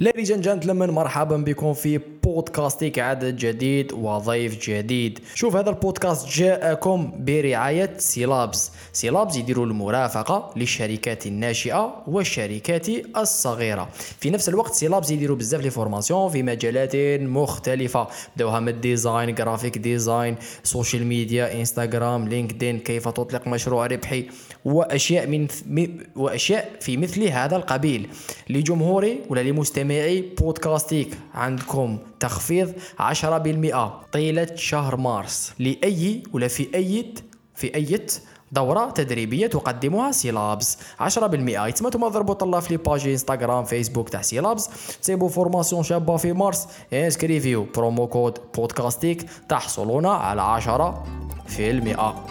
Ladies and gentlemen مرحبا بكم في بودكاستيك عدد جديد وضيف جديد. شوف هذا البودكاست جاءكم برعاية سيلابز. سيلابز يديروا المرافقة للشركات الناشئة والشركات الصغيرة. في نفس الوقت سيلابز يديروا بزاف les formations في مجالات مختلفة. بداوها من ال design graphic design social media انستغرام لينكدين كيف تطلق مشروع ربحي وأشياء من وأشياء في مثل هذا القبيل. لجمهوري ولا لمستمعي بودكاستيك عندكم تخفيض 10% طيلة شهر مارس. لأي ولا في أي في أي دورة تدريبية تقدمها سيلابس 10% يتما نتوما ضربوا طلا في les pages إنستغرام فيسبوك تاع سيلابس تصيبوا formation شابة في مارس. inscrivi و. promo code بودكاستيك تحصلون على 10 في المئة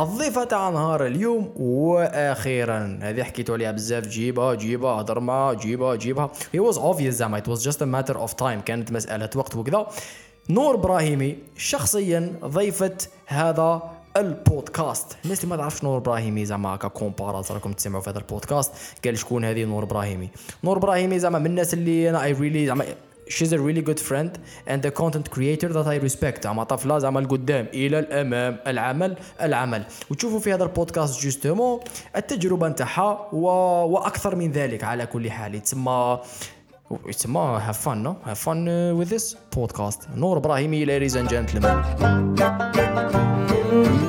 الضيفة تاع نهار اليوم وأخيرا. هذه حكيتو عليها بزاف. جيبها جيبها هضر معها جيبها جيبها. It was obvious زعما. It was just a matter of time. كانت مسألة وقت وكذا. نور إبراهيمي شخصيا ضيفة هذا البودكاست. الناس اللي ما تعرفش نور إبراهيمي زعما comme par hasard راكم تسمعوا في هذا البودكاست قال شكون هذه نور إبراهيمي؟ نور إبراهيمي زعما من الناس اللي أنا I really زعما she's a really good friend and a content creator that I respect. زعما طفلة زعما القدام إلى الأمام. العمل العمل. وتشوفوا في هذا البودكاست justement التجربة نتاعها و... وأكثر من ذلك على كل حال. يتسمى يتسمى fun no? Have fun uh, with this podcast. نور ابراهيمي ladies and gentlemen.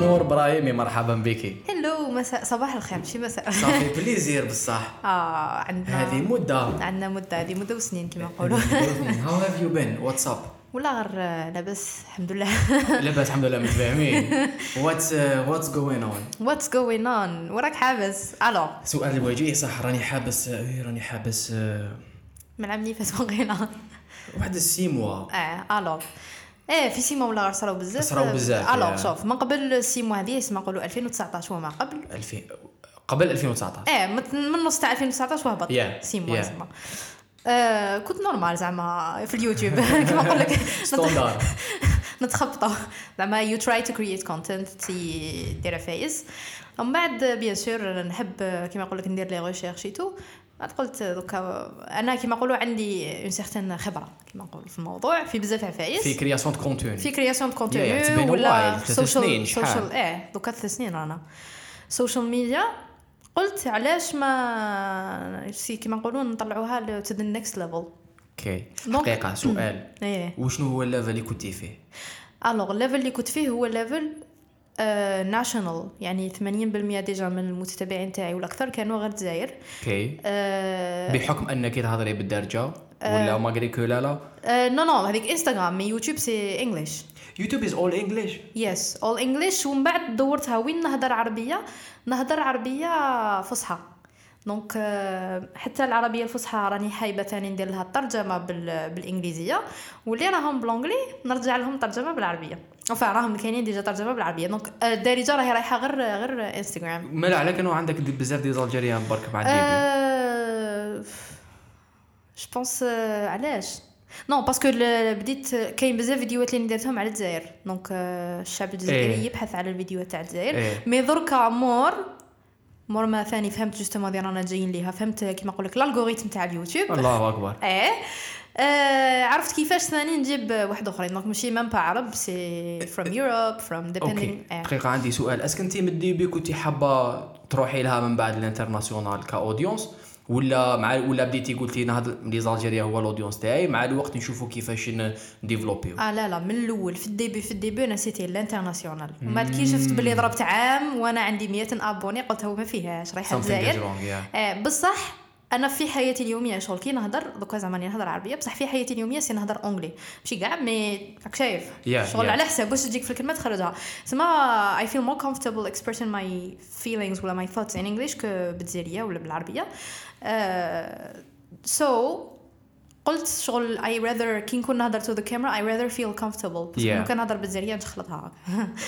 نور ابراهيمي مرحبا بك هلو مساء صباح الخير ماشي مساء صافي بليزير بصح آه عندنا هذه مدة عندنا مدة هذه مدة وسنين كما نقولوا هاو هاف يو بين واتساب ولا غير لاباس الحمد لله لاباس الحمد لله متفاهمين واتس واتس جوين اون واتس جوين اون وراك حابس ألو سؤال الوجيه صح راني حابس راني حابس آه، من عام اللي فات بغينا واحد السيموا. آه ألو. إيه في سيما ولا صراو بزاف؟ صراو بزاف، ألو يا. شوف من قبل السيمو هذه اسمها نقولوا 2019 وما قبل. 2000 قبل 2019 إيه من نص تاع 2019 وهبط. Yeah, سيمو yeah. زعما آه كنت نورمال زعما في اليوتيوب. كما نقول لك. ستوندار. نتخبطوا زعما يو تراي تو كرييت كونتنت دير فايز. ومن بعد بيان سور نحب كيما نقول لك ندير لي ريشيرش تو قلت دوكا أنا كيما نقولوا عندي une certaine خبرة كيما نقولوا في الموضوع في بزاف عفايس. في création de contenu في création de contenu ولا social شحال؟ social إيه دوكا ثلاث سنين رانا. social media قلت علاش ما سي كيما نقولوا نطلعوها to the next level okay حقيقة سؤال. إيه. وشنو هو ال level اللي كنتي فيه؟ Alors ال level اللي كنت فيه هو level national يعني 80% déjà من المتتبعين تاعي والأكثر كانوا غير الجزائر. Okay. آه، بحكم أنك تهضري بالدارجة ولا malgré que لا لا؟ آه، non non هذيك انستغرام mais يوتيوب c'est English يوتيوب is all English yes all English ومن بعد دورتها وين نهضر عربية؟ نهضر عربية فصحى. donc آه، حتى العربية الفصحى راني حابة ثاني ندير لها الترجمة بال... بالإنجليزية. واللي راهم ب l'anglais نرجع لهم ترجمة بالعربية. اوفا راهم كاينين déjà ترجمه بالعربيه donc الدارجه راهي رايحة غير غير انستغرام مالا على كانوا عندك des- بزاف des Algériens برك مع ال début je pense علاش؟ non parce que بديت كاين بزاف فيديوهات اللي درتهم على الجزائر. donc آه، الشعب الجزائري إيه. يبحث على الفيديوهات تاع الجزائر. إيه. mais دركا مور مور ما ثاني فهمت justement هذه رانا جايين ليها. فهمت كيما نقول لك ال algorithm تاع اليوتيوب. الله أكبر. إيه. آه عرفت كيفاش ثاني نجيب واحد أخرين. donc ماشي même pas عرب c'est from Europe from okay. depending دقيقة عندي سؤال. est-ce que انت من ال début كنتي حابة تروحي لها من بعد ال international ك audience؟ ولا مع ولا بديتي قلتي نهضر les Algériens هو ال audience تاعي؟ مع الوقت نشوفوا كيفاش نديفلوبيو آه لا لا من الأول في ال début في ال début أنا c'était ال international. بعد كي شفت باللي ضربت عام وأنا عندي 100 abonnés قلت هو ما فيهاش رايحة الجزائر. آه بصح أنا في حياتي اليومية شغل كي نهضر دوكا زعما نهضر عربية بصح في حياتي اليومية c'est نهضر anglais. ماشي كاع mais راك شايف. Yeah, شغل yeah. على حساب واش تجيك في الكلمة تخرجها تسمى I feel more comfortable expressing my feelings ولا my thoughts in English que بالجزائرية ولا بالعربية. uh, so قلت شغل I rather كي نكون نهضر camera I rather feel comfortable. بس Yeah. لو كان نهضر بالجزائريه نشخلطها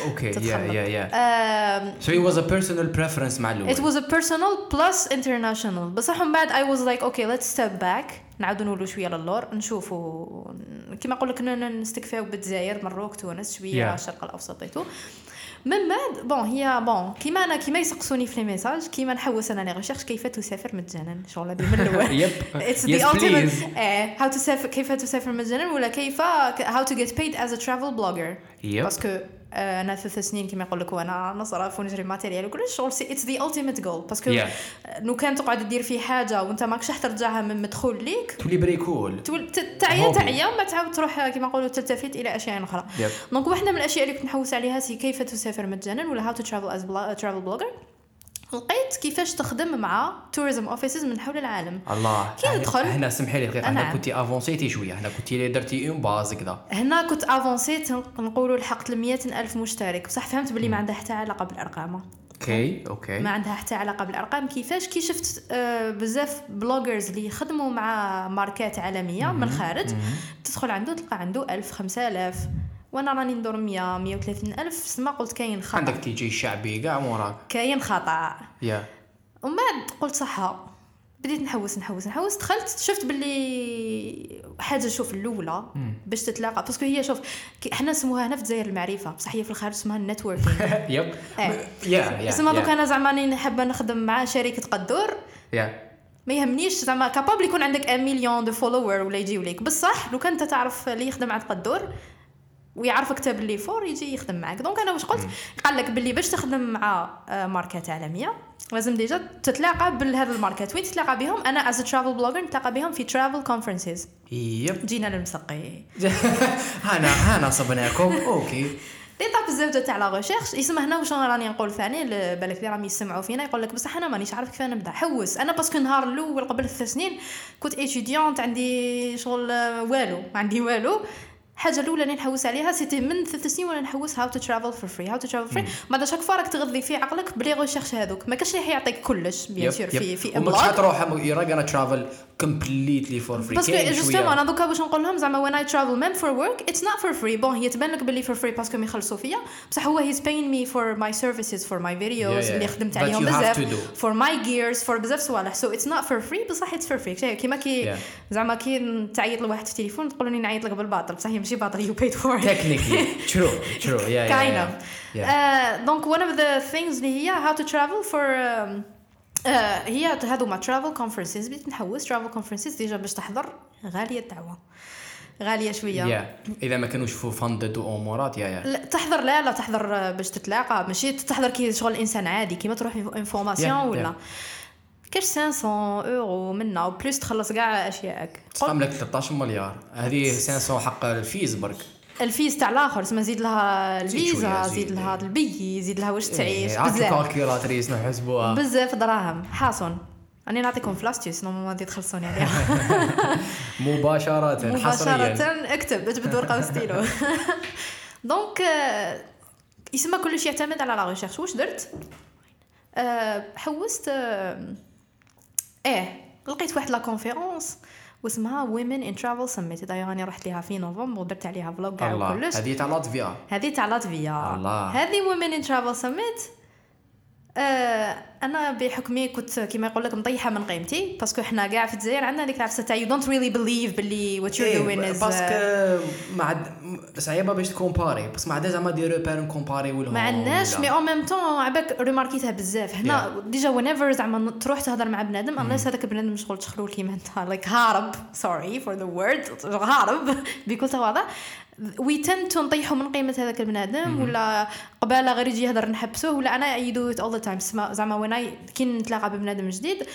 أوكي. يا يا يا So it was a personal preference مع It الأول was a personal plus international. بصح من بعد I was like okay let's step back. نعاودو نولو شوية للور نشوفوا كيما نقول لك نستكفاو بالجزائر مروك تونس شوية Yeah. الشرق الأوسط من بعد bon هي بون كيما أنا كيما يسقسوني في les messages كيما نحوس أنا les recherches كيف تسافر مجانا شغل هذه من الأول yep it's the. إيه how تسافر كيف تسافر مجانا ولا كيف how to get paid as a travel blogger parce que أنا ثلاث سنين كما يقول لك وأنا نصرف ونجري matériel وكلش شغل it's the ultimate goal parce que. لو كان تقعد دير في حاجة وأنت ماكش راح ترجعها من مدخول ليك تولي bricole تول- ت- تعيا. تعيا وما تعاود تروح كما نقولوا تلتفت إلى أشياء أخرى. donc واحدة من الأشياء اللي كنت نحوس عليها c'est كيف تسافر مجانا ولا how to travel as travel blogger لقيت كيفاش تخدم مع tourism offices من حول العالم. الله كي ندخل- هنا سمحي لي دقيقه هنا نعم. كنتي افونسيتي شوية هنا كنتي درتي une base كذا. هنا كنت افونسيت نقولوا لحقت ل ألف مشترك. بصح فهمت باللي ما عندها حتى علاقة بالأرقام. okay okay. ما عندها حتى علاقة بالأرقام. كيفاش كي شفت آه، بزاف bloggers اللي يخدموا مع ماركات عالمية من الخارج تدخل عنده تلقى عنده 1000 5000 وأنا راني ندور 100 130 ألف سما قلت كاين خطأ. عندك تي جي شعبي كاع موراك. كاين خطأ. yeah. ومن بعد قلت صح بديت نحوس نحوس نحوس دخلت شفت باللي حاجة شوف الأولى باش تتلاقى. parce que هي شوف حنا نسموها هنا في الجزائر المعرفة. بصح هي في الخارج اسمها ال networking. yep. إيه. yeah yeah تسمى دوك. أنا زعما راني حابه نخدم مع شركة قدور. yeah. ما يهمنيش زعما capable يكون عندك 1 مليون de followers ولا يجيو ليك بصح لو كان أنت تعرف اللي يخدم عند قدور. ويعرفك كتاب اللي فور يجي يخدم معك donc أنا واش قلت؟ قال لك باللي باش تخدم مع آه، ماركات عالمية لازم déjà تتلاقى بهذا الماركات. وين تتلاقى بهم؟ أنا as travel blogger نتلاقى بهم في travel conferences yep. جينا للمسقي. هنا هنا صبناكم. okay. les étapes الزبده تاع la recherche يسمى هنا واش راني نقول ثاني بالك اللي راهم يسمعوا فينا يقول لك بصح أنا مانيش عارف كيف نبدأ. حوس. أنا parce que النهار الأول قبل ثلاث سنين كنت étudiante عندي شغل آه، والو. ما عندي والو. الحاجة الأولى اللي نحوس عليها c'était من ثلاث سنين وأنا نحوس how to travel for free how to travel free بعد chaque fois راك تغذي في عقلك ب les recherches هذوك. ما كاش اللي حيعطيك كلش bien sûr في في وما ابلاغ تروح يو راك أنا travel completely for free parce que justement أنا دوكا باش نقول لهم زعما when I travel même for work it's not for free bon هي تبان لك باللي for free parce que يخلصوا فيا. بصح هو he's paying me for my services for my videos. اللي خدمت عليهم بزاف. for my gears for بزاف صوالح. so it's not for free بصح it's for free كيما كي. زعما كي تعيط لواحد في التليفون تقول لي نعيط لك بالباطل. بصح هي ماشي باطل you paid for technically true true yeah kind of. Uh, donc one of the things اللي هي how to travel for um, uh, هي هذوما travel conferences. بديت نحوس travel conferences déjà باش تحضر. غالية الدعوة. غالية شوية. yeah إذا ما كانوش fully funded وامورات yeah yeah لا تحضر لا لا تحضر آه، باش تتلاقى. ماشي تحضر كي شغل إنسان عادي كيما تروح information Yeah, ولا. yeah. كاش 500 اورو منا و plus تخلص كاع اشيائك تقام لك 13 مليار. هذه 500 حق الفيز برك الفيز تاع الآخر تسمى زيد لها الفيزا زيد. لها البي زيد لها واش تعيش إيه، بزاف. calculatrice نحسبوها. بزاف دراهم. حاصن راني نعطيكم ف l'astuce non غادي تخلصوني عليها مباشرة مباشرة اكتب اجبد ورقة و stylo donc آه، يسمى كلش يعتمد على la recherche. واش درت؟ آه، حوست آه، إيه لقيت واحد la conférence واسمها Women in Travel Summit دايوغ راني رحت ليها في نوفمبر ودرت عليها vlog كاع وكلش هذه تاع لاتفيا. هذه تاع لاتفيا. هذه Women in Travel Summit آه أنا بحكمي كنت كيما يقول لك مطيحة من قيمتي parce que حنا كاع في الجزائر عندنا هذيك العفسة تاع you don't really believe باللي what you doing is parce que ما عاد صعيبة باش تكومباري بس ما عاد زعما des repères نكومباري ولا ما عندناش mais on même طون عباك ريماركيتها بزاف. هنا déjà whenever زعما تروح تهضر مع بنادم unless هذاك البنادم شغل تخلول كيما انت like هارب sorry for the word هارب بكل تواضع. we tend to نطيحوا من قيمة هذاك البنادم ولا قبالة غير يجي يهضر نحبسوه ولا أنا I do all the time زعما when I كي نتلاقى ببنادم جديد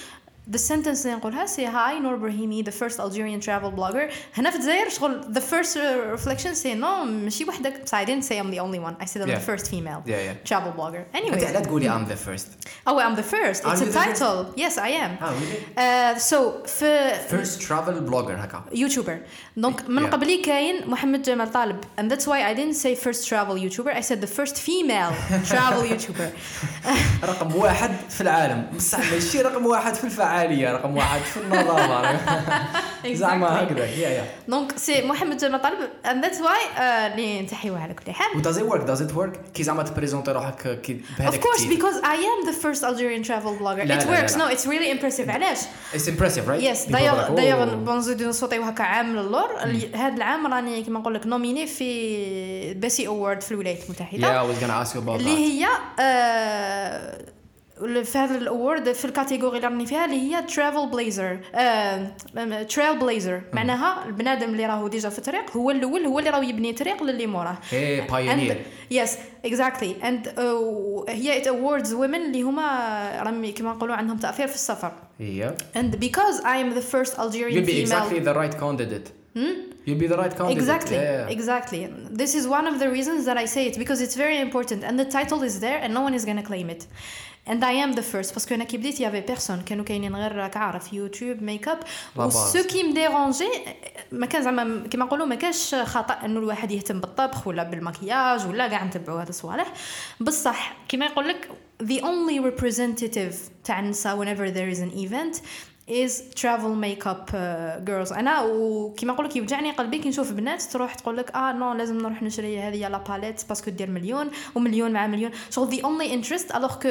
the sentence اللي نقولها سي هاي نور برهيمي the first Algerian travel blogger هنا في الجزائر شغل the first uh, reflection say no ماشي وحدك بس I didn't say I'm the only one I said I'm the Yeah. first female Yeah, yeah. travel blogger انت anyway لا تقولي ام ذا فيرست oh I'm the first Are it's you a the first? title yes I am اه really uh, so في فيرست ترافل بلوجر هكا يوتيوبر دونك من Yeah. قبلي كاين محمد جمال طالب and that's why I didn't say first travel YouTuber I said the first female travel YouTuber رقم واحد في العالم بصح ماشي رقم واحد في الفعاليه عالية رقم واحد في النظافة زعما هكذا yeah yeah donc c'est محمد جمال طالب that's why آه، اللي نتحيوه على كل حال و does it work does it work كي زعما تبريزونتي روحك كي Of بهذاك course, ال titre. because I am the first Algerian travel blogger. لا، it لا، لا، works. لا. No, it's really impressive. علاش؟ It's impressive right Yes, People دايوغ دايوغ. بنزيدو نصوتيو هكا عام للور هذا العام راني كيما نقول لك nominée في Bessie award في الولايات المتحده اللي. هي في هذا ال award في ال category اللي راني فيها اللي هي travel blazer trail blazer معناها البنادم اللي راهو déjà في الطريق هو الأول هو اللي راهو يبني طريق للي موراه. And, yes, exactly. And uh, هي it awards women اللي هما راهم كما نقولوا عندهم تأثير في السفر. Yeah. And because I am the first Algerian You'll be female. exactly the right candidate. You'll be the right candidate. Exactly, Yeah. exactly. This is one of the reasons that I say it because it's very important and the title is there and no one is gonna claim it. And I am the first parce que أنا كي بديت y avait personne كانوا كاينين غير راك عارف YouTube makeup لا و باز. so qui me dérangeait ما كان زعما كيما نقولوا ما كانش خطا انه الواحد يهتم بالطبخ ولا بالمكياج ولا كاع نتبعوا هذا الصوالح بصح كيما يقول لك the only representative تاع النساء whenever there is an event is travel makeup uh, girls. أنا وكيما نقول لك يوجعني قلبي كي نشوف بنات تروح تقول لك ah non لازم نروح نشري هذه لا palette parce que دير مليون ومليون مع مليون. شغل the only interest alors que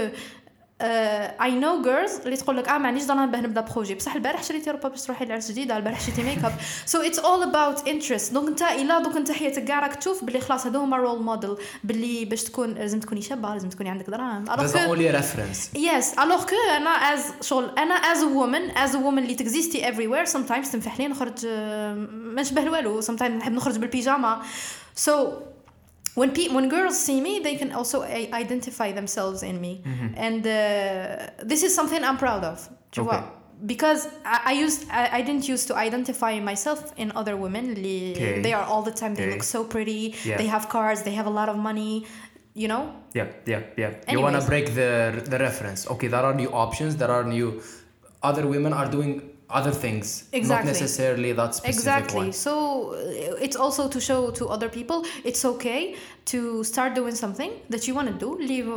I know girls اللي تقول لك آه معنديش درهم باه نبدا projet. بصح البارح شريتي روبا باش تروحي لعرس جديده البارح شريتي makeup so it's all about interest donc انت إلا دوك انت حياتك كاع راك تشوف باللي خلاص هذو هما role model باللي باش تكون لازم تكوني شابة لازم تكوني عندك دراهم. Que only reference. يس الوغ كو أنا از شغل أنا از وومن از وومن اللي تكزيستي افري وير سم تايمز تنفح لي نخرج آه، ما نشبه والو سم تايمز نحب نخرج بالبيجاما سو when pe- when girls see me they can also a- identify themselves in me mm-hmm. and uh, this is something i'm proud of okay. because I, I used I, I, didn't use to identify myself in other women okay. they are all the time they okay. look so pretty yeah. they have cars they have a lot of money you know yeah yeah yeah Anyways. you want to break the the reference okay there are new options there are new other women are doing other things. Not Exactly. necessarily that specific exactly one. so uh, it's also to show to other people it's okay to start doing something that you want to do leave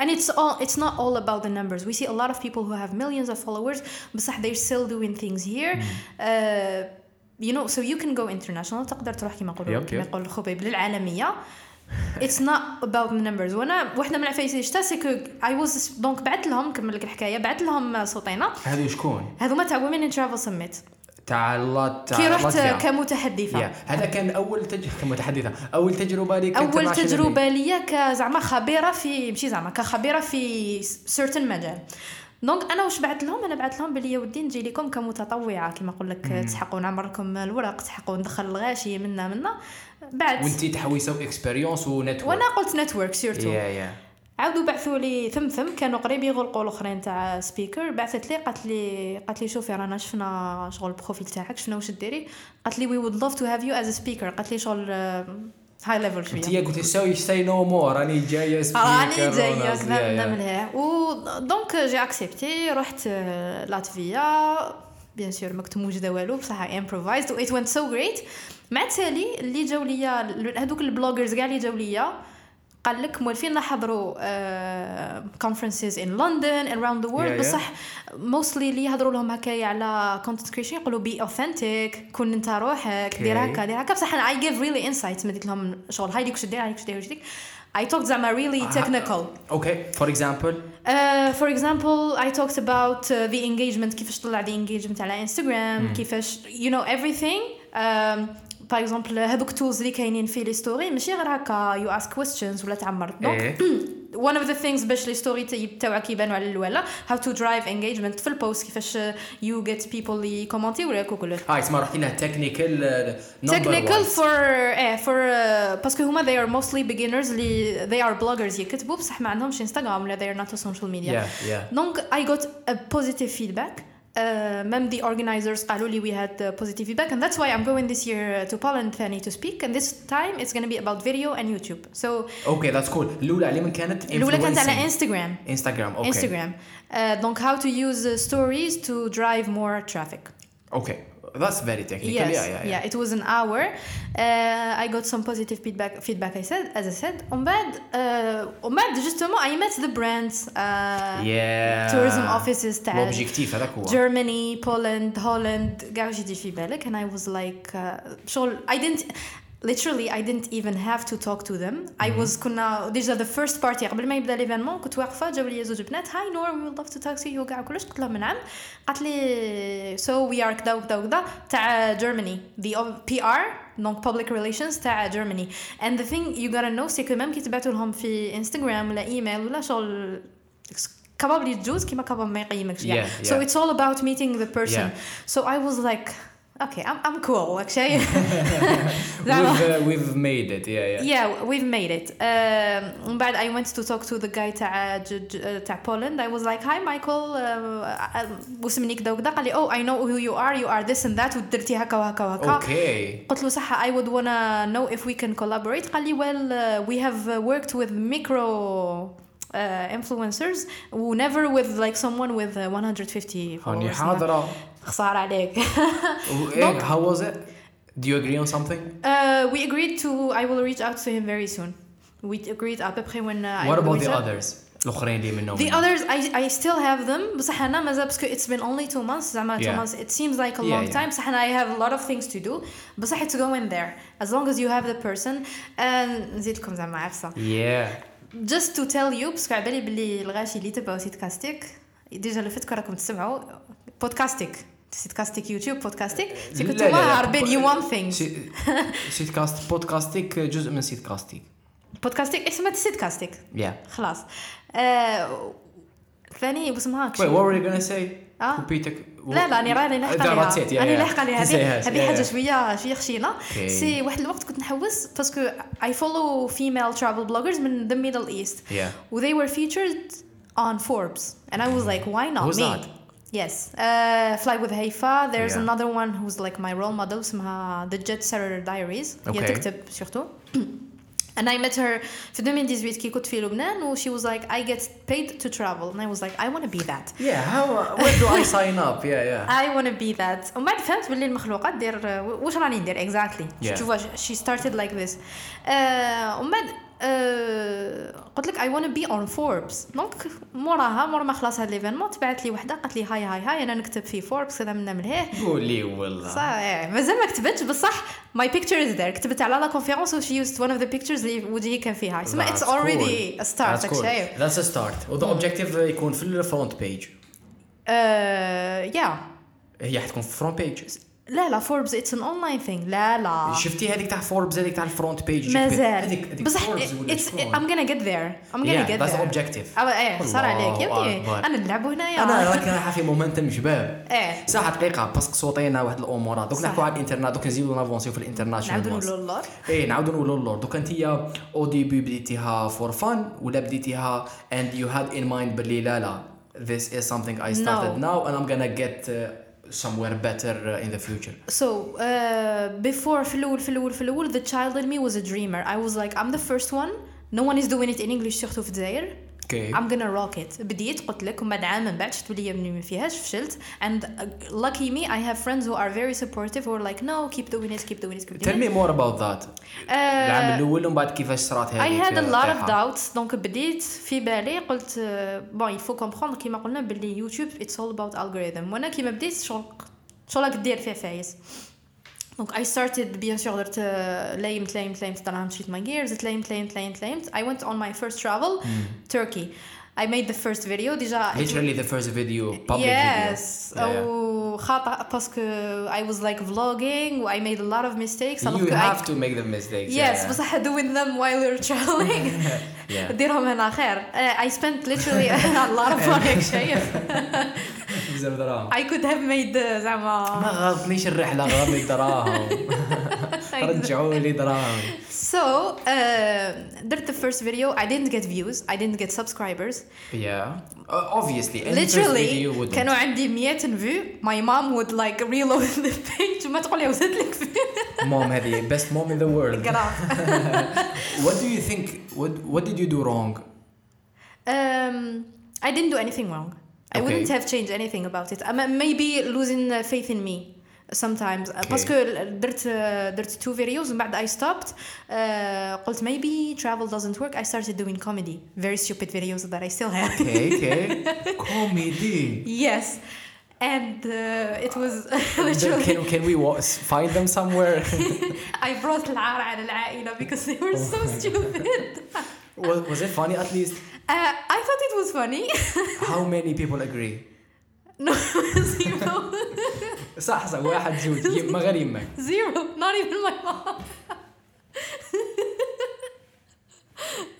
and it's all it's not all about the numbers we see a lot of people who have millions of followers but they're still doing things here uh, you know so you can go international تقدر تروح كما يقولوا Yep, كما yep. يقول الخبيب للعالميه It's not about the numbers. وأنا واحدة من العفايس اللي شتا سيكو I was donc بعثت لهم نكمل لك الحكاية بعثت لهم صوتينا. هذو شكون؟ هذوما تاع in Travel Summit. تاع الله تاع كي رحت. كمتحدثة. Yeah. هذا كان أول تج... كمتحدثة. أول تجربة لي أول تجربة ليا كزعما خبيرة في ماشي زعما كخبيرة في certain مجال. donc أنا واش بعثت لهم؟ أنا بعثت لهم بلي ودي نجي لكم كمتطوعة. كما نقول لك تحقوا نعمركم الورق تحقوا ندخل الغاشي منا منا. بعد. وانت تحويسه expérience و network وأنا قلت network surtout yeah yeah عاودوا بعثوا لي ثم ثم كانوا قريب يغلقوا الأخرين تاع speaker بعثت لي قالت لي قالت لي شوفي رانا شفنا شغل ال profil تاعك شفنا واش ديري. قالت لي we would love to have you as speaker قالت لي شغل high level شوية انت قلت so oui c'est no more راني جاية speaker راني جاية كذا yeah. من مليح و donc j'ai accepté رحت آه، لاتفيا bien sûr ما كنت موجوده والو بصح I improvised و it went so جريت مع التالي اللي جاو ليا هذوك ال bloggers كاع اللي جاو ليا قال لك موالفين نحضروا conferences in London around the world. بصح mostly اللي يهضروا لهم هكايا على content creation يقولوا be authentic كون انت روحك دير. هكا دير هكا بصح أنا I give really insights ما لهم شغل هايديك واش دير هايديك واش دير واش دير I talked زعما really technical. اوكي فور اكزامبل Uh, for example, I talked about uh, the engagement كيفاش طلع the engagement على انستغرام كيفاش you know everything. Um, par exemple هذوك ال tools اللي كاينين في les stories ماشي غير هكا you ask questions ولا تعمر donc one of the things باش les stories تاعك يبانو على الاولى how to drive engagement في ال post كيفاش you get people لي كومونتي ولا كوكول آه تسمى رحتي لها technical technical for إيه for parce que آه، هما they are mostly beginners اللي they are bloggers يكتبوا بصح ما عندهمش انستغرام ولا they are not social media دونك اي جوت بوزيتيف فيدباك Uh, même the organizers قالوا لي we had uh, positive feedback and that's why I'm going this year to Poland ثاني to speak and this time it's going to be about video and YouTube so اوكي ذاتس كول الاولى على من كانت الأولى كانت على influencing. انستغرام انستغرام اوكي انستغرام uh, donc how to use uh, stories to drive more traffic اوكي That's very technical. Yes, yeah, yeah, yeah. it was an hour. Uh, I got some positive feedback. Feedback, I said, as I said. ومن بعد, uh, ومن بعد justement I met the brands. Uh, Yeah. tourism offices تاع L'objectif هذاك هو. Germany, Poland, Holland, كاع واش يجي في بالك and I was like uh, شغل I didn't literally I didn't even have to talk to them I was كنا ديجا the first party قبل ما يبدا ليفينمون كنت واقفه جاو لي زوج بنات هاي نور we would love to talk to you وكاع كلش قلت لهم نعم قالت لي so we are كذا وكذا وكذا تاع Germany the PR donc public relations تاع Germany and the thing you gotta know c'est que même كي تبعتوا لهم في انستغرام ولا ايميل ولا شغل كباب لي تجوز كيما كباب ما يقيمكش Yeah, so yeah. it's all about meeting the person Yeah. so I was like okay I'm, I'm cool actually زعما- We've, uh, we've made it. Yeah, yeah. yeah we've made it um, ومن بعد I went to talk to the guy تاع ج- ج- تاع Poland I was like hi Michael uh, واسمني كذا وكذا قال لي oh I know who you are you are this and that ودرتي هكا وهكا وهكا Okay. قلت له صح I would wanna know if we can collaborate قال لي well uh, we have uh, worked with micro uh, influencers و never with like someone with uh, 150 هاني followers حاضرة. خسارة عليك إيه, how was it? Do you agree on something? uh, we agreed to I will reach out to him very soon we agreed à peu près when uh, I What will about reach the out. others? الآخرين اللي منهم. The others I, I still have them بصح أنا مازال باسكو it's been only two months زعما two Yeah. months it seems like a Yeah, long yeah. time بصح أنا I have a lot of things to do بصح it's go in there as long as you have the person and نزيدكم زعما عفسة Yeah. just to tell you باسكو على بالي بلي الغاشي اللي تبعوا سيتكاستيك ديجا لو فيت راكم تسمعوا بودكاستيك سيتكاستيك يوتيوب بودكاستيك سي لا. هاربين يو وان ثينغ سي- سيتكاست بودكاستيك جزء من سيتكاستيك. بودكاستيك اسمها سيتكاستيك Yeah. خلاص ثاني واسمها were you gonna say? آه. كوبيتك. لا لا راني راني لاحقه لا، ليها راتيت، يا- راني يا. لاحقه ليها تنسيهاش، هذه هذه حاجة. شوية شوية خشينه. c'est واحد الوقت كنت نحوس parce que I follow female travel bloggers من the Middle East. و they were featured on Forbes and I was like why not Who's me that? yes uh, Fly with Haifa there's Yeah. another one who's like my role model اسمها The Jet Setter Diaries هي Okay. تكتب surtout And I met her في 2018 كي كنت في لبنان و she was like I get paid to travel and I was like I want to be that Yeah, how, where do I sign up? Yeah, yeah. I want to be that ومن بعد فهمت باللي المخلوقات دير واش راني ندير exactly Yeah. tu vois she started like this uh, ومن بعد uh, قلت لك I want to be on Forbes donc موراها مورا ما خلاص هاد l'événement تبعت لي وحدة قالت لي هاي هاي هاي أنا نكتب في فوربس كذا منا ملهيه قولي والله. صح إيه. مازال ما كتبتش بصح my picture is there كتبت على la conférence و she used one of the pictures اللي وجهي كان فيها اسمها it's That's already cool. a start That's راك cool. شايف That's a start. و the objective يكون في ال front page. yeah هي حتكون في الفرونت بيج. لا لا فوربس it's an online thing. لا لا. شفتي هذيك تاع فوربس هذيك تاع ال front page مازال. هذيك بصح gonna get there. I'm gonna Yeah, get that's the there. objective. أبا إيه صار عليك. أكبر. أنا نلعبوا هنايا أنا راك رايحة في momentum شباب إيه. ساعه دقيقه parce que صوتينا واحد الأمورات. دوك صح. نحكوا على الانترنت دوك نزيدو نافونسيو في ال international نعاودوا نقولوا الله إيه نعاودو نقولوا alors دوك أنت au début بديتيها for fun ولا بديتيها and you had in mind باللي لا. لا this is something I started No. now and I'm gonna get uh, somewhere better uh, in the future So uh, before في الأول في الأول في الأول the child in me was a dreamer I was like I'm the first one no one is doing it in English سورتو في الجزائر أوكي ام غانا روك ات بديت قلت لك ومن بعد عام من بعد شفت بلي ما فيهاش فشلت. and lucky me I have friends who are very supportive who like no keep doing keep doing keep doing it tell me more about that العام الأول ومن بعد كيفاش صرات هذه I had a lot of doubts donc بديت في بالي قلت bon il faut comprendre كيما قلنا بلي يوتيوب it's all about algorithm وأنا كيما بديت شغل شغل دير فيه فايس دونك I started بيان سور درت آه، ليمت ليمت ليمت دراهم شريت my gear زدت ليمت ليمت ليمت ليمت I went on my first travel Turkey I made the first video ديجا literally the first video public yes video Yeah, yeah. او خاطئ باسكو I was like vlogging و I made a lot of mistakes alors you que I- have to make the mistakes Yes yeah. بصح doing them while you're traveling Yeah. ديرهم هنا خير I spent literally a lot of money شايف بزاف دراهم I could have made uh, ما زعما غلطنيش الرحله غلطني الدراهم رجعوا لي دراهم So uh, درت the first video I didn't get views I didn't get subscribers yeah Uh, obviously any first literally video would كانوا عندي 100 view my mom would like reload the page ما تقول لي وزدت لك mom هذه best mom in the world Graf. what do you think what what did you do wrong um, I didn't do anything wrong I Okay. wouldn't have changed anything about it. Um, maybe losing uh, faith in me. sometimes باسكو درت درت two videos ومن بعد I stopped uh, قلت maybe travel doesn't work I started doing comedy very stupid videos that I still have اوكي اوكي كوميدي yes and uh, it was literally can can we wa- find them somewhere I brought العار على العائلة because they were so stupid was, was it funny at least uh, I thought it was funny how many people agree no zero صح صح واحد جوج يم- ما غير يمك zero not even my mom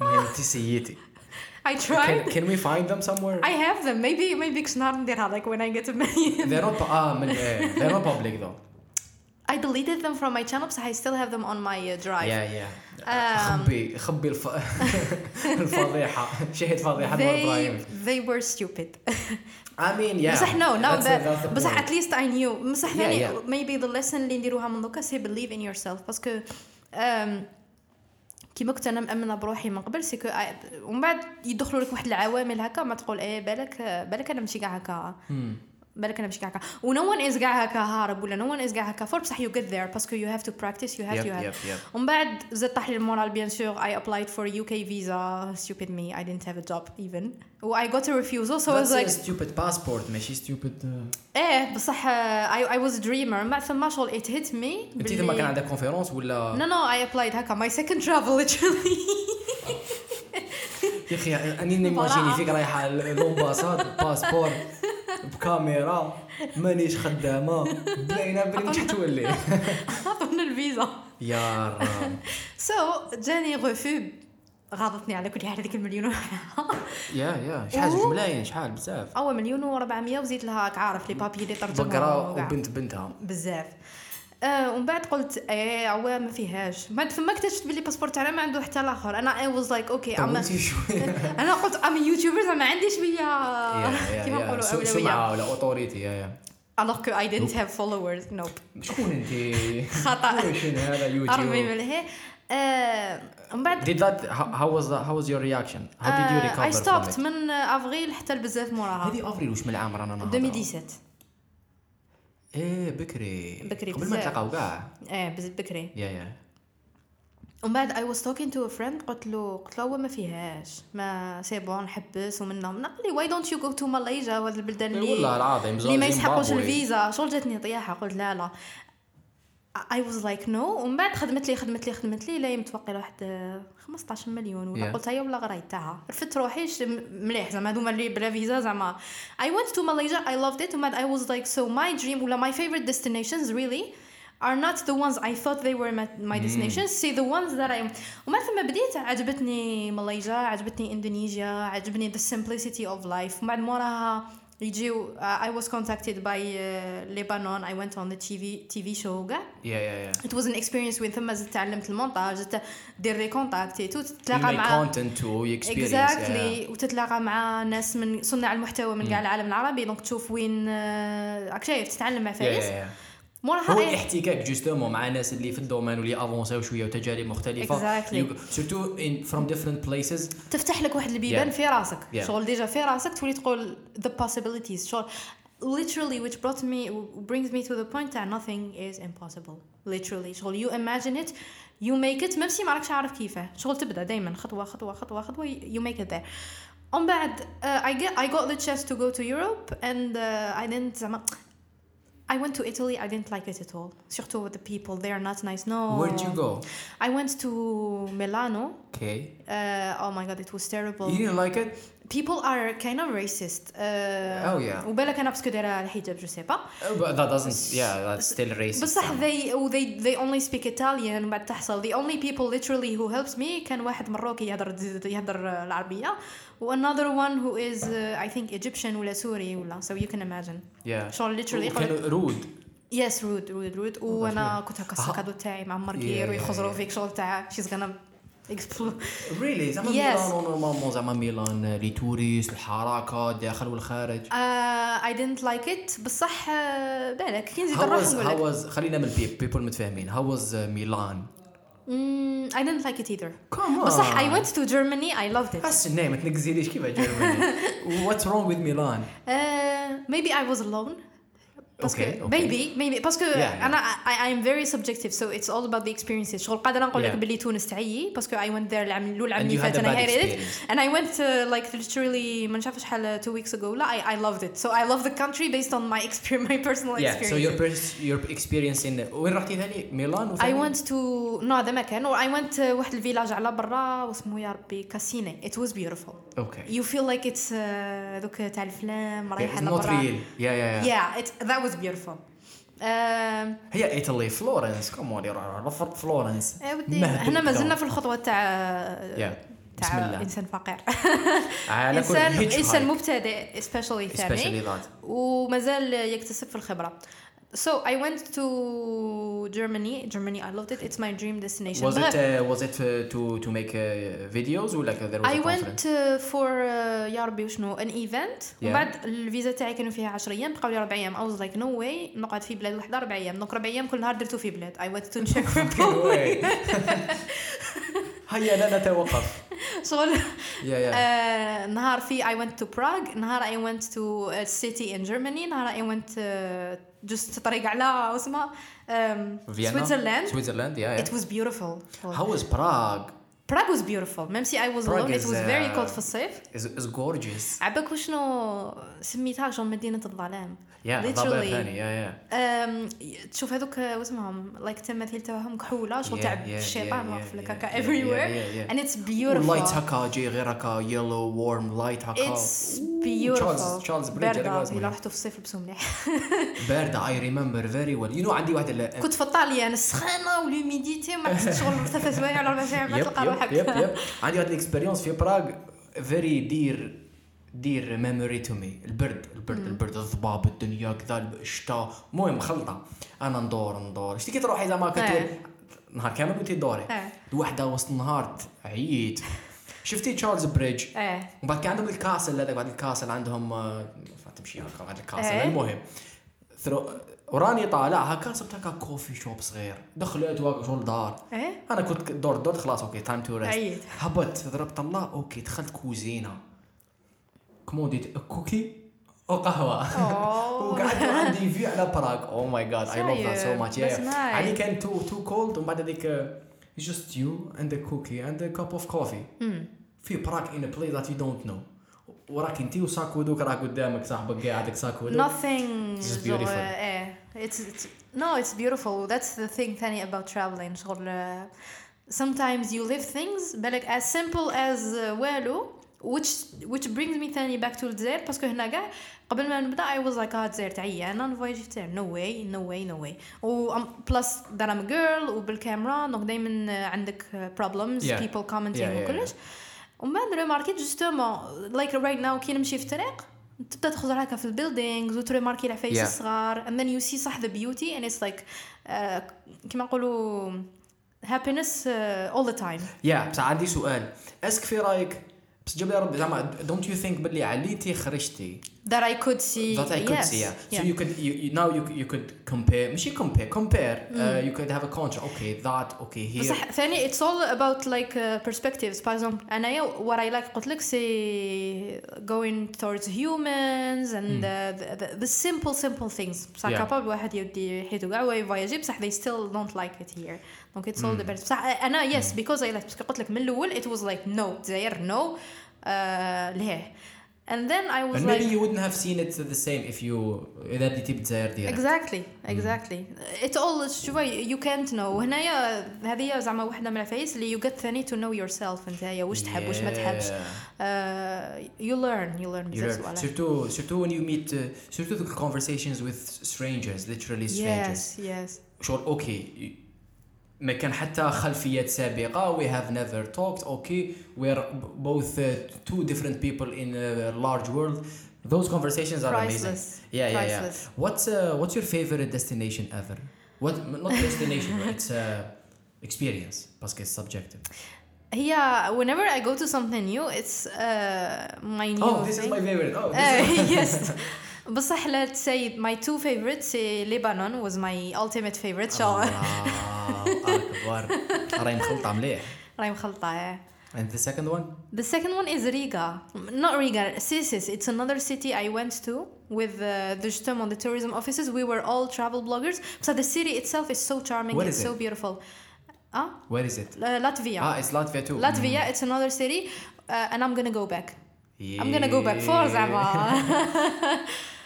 انت سيتي I can, tried can we find them somewhere I have them maybe maybe كش نهار نديرها like when I get a million they're not اه من eh, they're not public though I deleted them from my channel so I still have them on my uh, drive yeah yeah Um, خبي خبي الف... الفضيحة شهد فضيحة نور they ابراهيم they were stupid I mean yeah. بصح no now that بصح at least I knew. بصح Yeah, ثاني yeah. maybe the lesson اللي نديروها من دوكا سي believe in yourself. باسكو um, كيما كنت أنا مأمنة بروحي من قبل c'est que ومن بعد يدخلوا لك واحد العوامل هكا ما تقول إيه بالك بالك أنا ماشي كاع هكا. بالك أنا مش كاع و no one is كاع هكا هارب ولا no one is كاع هكا for بصح you get there parce que you have to practice you have to have ومن بعد زدت طاح لي ال moral bien sûr I applied for UK visa stupid me I didn't have a job even و I got a refusal so was like stupid passport ماشي stupid إيه بصح I was dreamer من بعد ثم شغل it hit me أنت ثم كان عندك كونفيرونس ولا نو نو اي ابلايد هكا ماي سيكند ترافل ليترلي يا أخي اني نيماجيني فيك رايحة l'ambassade باسبور بكاميرا مانيش خدامة باينه بلي مش حتولي عطونا الفيزا. يا رب. so جاني refus غاضتني على كل حال هذيك المليون. يا يا. شحال جوج ملايين شحال بزاف. أول مليون و400 وزيد لها راك عارف لي بابي اللي بقرة وكاع. وبنت بنتها. بزاف. آه ومن بعد قلت إيه عوا ما فيهاش. من بعد فما اكتشفت بلي باسبور تاعنا ما عنده حتى الآخر. أنا I was like okay شوية. أنا قلت I'm youtuber زعما عندي شوية كيما نقولوا؟ أولوية. سمعة ولا autorité يا يا. Alors que I didn't have followers. Nope. شكون أنت. شنو هذا أرمي يوتيوب من هي آه ومن بعد Did that how, was that, how was your reaction? How did you recover I from stopped it? من أفريل حتى لبزاف موراها هذه أفريل وش من العام؟ رانا نهضروا؟ 2017 إيه بكري. بكري قبل ما بزاف. نتلاقاو كاع إيه بز- بكري. يا يا. ومن بعد I was talking to a friend قلت له قلت له هو ما فيهاش. mais c'est bon نحبس ومنهم قال لي why don't you go to Malaysia وهذا البلدان اللي والله العظيم اللي ما يسحقوش. الفيزا؟ شغل جاتني طياحة؟ قلت لا لا. I was like no. ومن بعد خدمت لي خدمت لي خدمت لي لا متوقع واحد آه، 15 مليون ولا Yeah. قلت هيا ولا غراي تاعها رفدت روحي مليح. زعما هذوما اللي بلا فيزا زعما. I went to Malaysia. I loved it. ومن بعد I was like so my dream ولا my favorite destinations really are not the ones I thought they were my, my destinations. See the ones that I وما ثم بديت. عجبتني ماليزيا عجبتني اندونيسيا عجبني the simplicity of life. ومن بعد موراها يجيو uh, I was contacted by uh, Lebanon I went on the TV TV show كاع يا يا يا it was an experience وين ثم زدت تعلمت المونتاج زدت دير les contacts تتلاقى مع content you experience اكزاكتلي وتتلاقى مع ناس من صناع المحتوى من كاع العالم العربي donc تشوف وين آه، راك شايف تتعلم مع فايز يا يا موراها موراها هو الاحتكاك justement مع الناس اللي في ال domaine واللي افونساو شوية وتجارب مختلفة. exactly surtout from different places تفتح لك واحد البيبان yeah. في راسك. Yeah. شغل déjà في راسك تولي تقول the possibilities. شغل literally which brought me brings me to the point that nothing is impossible. Literally. شغل you imagine it you make it. ماشي ما راكش عارف كيفاه شغل تبدأ دائما خطوة خطوة خطوة خطوة you make it there. on بعد uh, I, get, I got the chance to go to Europe and uh, I didn't I went to Italy I didn't like it at all. Surtout with the people they are not nice. No. Where'd you go? I went to Milano. Okay. Uh, oh my god it was terrible. You didn't like it people are kind of racist uh, Oh, yeah. وبالك انا باسكو دايره الحجاب جو سي با Uh, but that doesn't yeah that's still racist بصح they و they they only speak Italian وبعد تحصل the only people literally who helped me كان واحد مروكي يهدر يهدر العربيه و another one who is uh, I think Egyptian ولا سوري ولا so you can imagine yeah شغل literally كانوا رود yes rude rude rude وانا كنت هكا السكادو تاعي معمر كير Yeah, ويخزروا yeah. فيك شغل تاع she's gonna really? زعما. ميلان نورمالمون زعما ميلان لي توريست الحركة الداخل والخارج. I didn't like it. بصح uh, بالك كي نزيد نروح نقول was خلينا من بيبل متفاهمين. How was uh, ميلان؟ Mm, I didn't like it either. come on بصح I went to Germany. I loved it. بس الناي ما تنقزيليش كيف جيرماني what's wrong with ميلان Uh, maybe I was alone. باسكو Okay, okay. بيبي بيبي باسكو Yeah, yeah. انا I I'm very subjective so it's all about the experiences شغل قادره نقول لك Yeah. بلي تونس تعيي باسكو I went there العام الاول العام And اللي you فات had a انا bad hated it experience. and I went uh, like literally ما نعرف شحال two weeks ago لا I, I loved it so I love the country based on my experience my personal Yeah, experience so your pers- your experience in وين رحتي ثاني ميلان I وثاني went to no هذا ما كان I went uh, واحد الفيلاج على برا واسمه يا ربي كاسيني it was beautiful Okay. you feel like it's uh, ذوك تاع الفلام Yeah, رايحه it's على not برا real. Yeah, yeah, yeah. yeah it that was beautiful um, هي ايطالي فلورنس كومون رفض فلورنس مهدوء إحنا ما. زلنا في الخطوة تاع. بسم الله. إنسان فقير إنسان. إنسان مبتدئ Especially ثاني. ومازال يكتسب في الخبرة So I went to Germany. Germany, I loved it. It's my dream destination. Was it بغيت- uh, was it uh, to to make uh, videos or like uh, there was I a went conference? uh, for uh, يا ربي وشنو an event Yeah. ومن بعد الفيزا تاعي كانوا فيها 10 ايام بقاو لي 4 ايام I was like no way نقعد في بلاد واحده 4 ايام دونك 4 ايام كل نهار درتو في بلاد I went to Czech Republic هيا لا نتوقف. شغل Yeah, yeah. آه، نهار في I went to Prague نهار I went to a city in Germany نهار I went uh, just طريق على اسمها um, Vienna? Switzerland Switzerland, yeah. yeah. it was beautiful How was Prague? Prague was beautiful. Même si I was Prague alone it was very uh, cold في الصيف Is is gorgeous. عباك وشنو سميتها شغل مدينة الظلام. Yeah, literally. تشوف هذوك واسمهم لايك التماثيل تاعهم كحولة شغل تاع الشيطان واقف لك هكا everywhere. yeah, yeah. and it's beautiful. واللايت هكا جاي غير هكا yellow warm light هكا. It's beautiful. Bridge هذاك باردة اسمه. إلا رحتوا في الصيف لبسوا مليح باردة I remember very well. You know عندي واحد كنت في الطاليان السخانة وال humidity ما عرفتش شغل ثلاث سوايع ولا أربع سوايع ما تلقى yep yep yep عندي واحد ال experience في براغ very dear dear memory to me البرد البرد البرد الضباب الدنيا كذا الشتاء المهم خلطة. أنا ندور ندور. شتي كي تروحي زعما كنت إيه. نهار كامل كنتي تدوري إيه. وحده وسط النهار عييت. شفتي Charles Bridge إيه. وبعد كان عندهم ال castle هذاك بعد ال castle عندهم آه، تمشي هكا بعد الكاسل. إيه. المهم through وراني طالع هكا صبت هكا coffee shop صغير. دخلت واقف شغل دار. إيه؟ أنا كنت دور دور خلاص okay time to rest عييت. هبط ضربت الله okay دخلت كوزينة. كومونديت cookie وقهوه وقعدت عندي view على براغ oh my God I love that so much. علي كان too too cold ومن بعد هذيك just you and cookie and cup of coffee في براغ in place that you don't know وراك انت و sac à dos ك راك قدامك صاحبك قاعدك ساكو dos ك nothing. Is شغل- beautiful. إيه. it's, it's no it's beautiful that's the thing ثاني about traveling شغل آه، sometimes you live things بالك as simple as آه، والو which which brings me ثاني back to الجزائر باسكو هنا كاع قبل ما نبدا I was like اه الجزائر تعيا انا نفوايجي في الجزائر no way no way no way و بلس that I'm a girl وبالكاميرا دونك دايما عندك آه، problems Yeah. people commenting Yeah, yeah, وكلش ومن بعد ريماركيت جوستومون لايك رايت ناو كي نمشي في الطريق تبدأ تخرج هكا في ال buildings وتريماركي العفايس Yeah. الصغار and then you see صح the beauty and it's like uh, كيما نقولوا happiness uh, all the time. يا بصح عندي سؤال. أسك في رأيك بس جاب لي ربي زعما دونت يو ثينك باللي عليتي خرجتي that I could see that I could yes. see yeah. so yeah. you could you, you now you, you could compare ماشي compare compare uh, you could have a contrast okay that okay here بصح ثاني it's all about like uh, perspectives par exemple انايا what I like قلت لك سي going towards humans and uh, the, the, the simple simple things بصح Yeah. كابابل واحد يدي حيتو كاع ويفواياجي بصح they still don't like it here donc it's all depends بصح انا yes because I like باسكو قلت لك من الاول it was like no دزاير no uh, ليه and then I was and like maybe you wouldn't have seen it the same if you اذا بديتي بالجزائر ديالك exactly exactly it all شوفي you can't know وهنايا هذه زعما واحده من العفايس اللي you get ثاني to know yourself انت واش تحب واش ما تحبش Yeah. uh, you learn you learn You بزاف learn. صوالح surtout surtout when you meet uh, surtout the conversations with strangers literally strangers yes yes شغل اوكي ما كان حتى خلفيات سابقة we have never talked okay we're both uh, two different people in a large world those conversations are amazing Priceless. yeah yeah yeah Priceless. what's uh, what's your favorite destination ever what not destination but it's uh, experience parce que it's subjective هي whenever I go to something new it's uh, my new oh this is thing. my favorite oh this Uh, is yes بصح let's say my two favorites say Lebanon was my ultimate favorite شغل الله اكبر راهي مخلطة مليح راهي مخلطة إيه. And the second one? The second one is Riga. Not Riga, Sisis. It's another city I went to with uh, the justement the tourism offices. We were all travel bloggers. So the city itself is so charming. What it's is so it? beautiful. Ah, Where is it? uh, Latvia. Ah, it's Latvia too. Latvia, it's another city, uh, and I'm gonna go back. Mm. I'm gonna go back for زعما.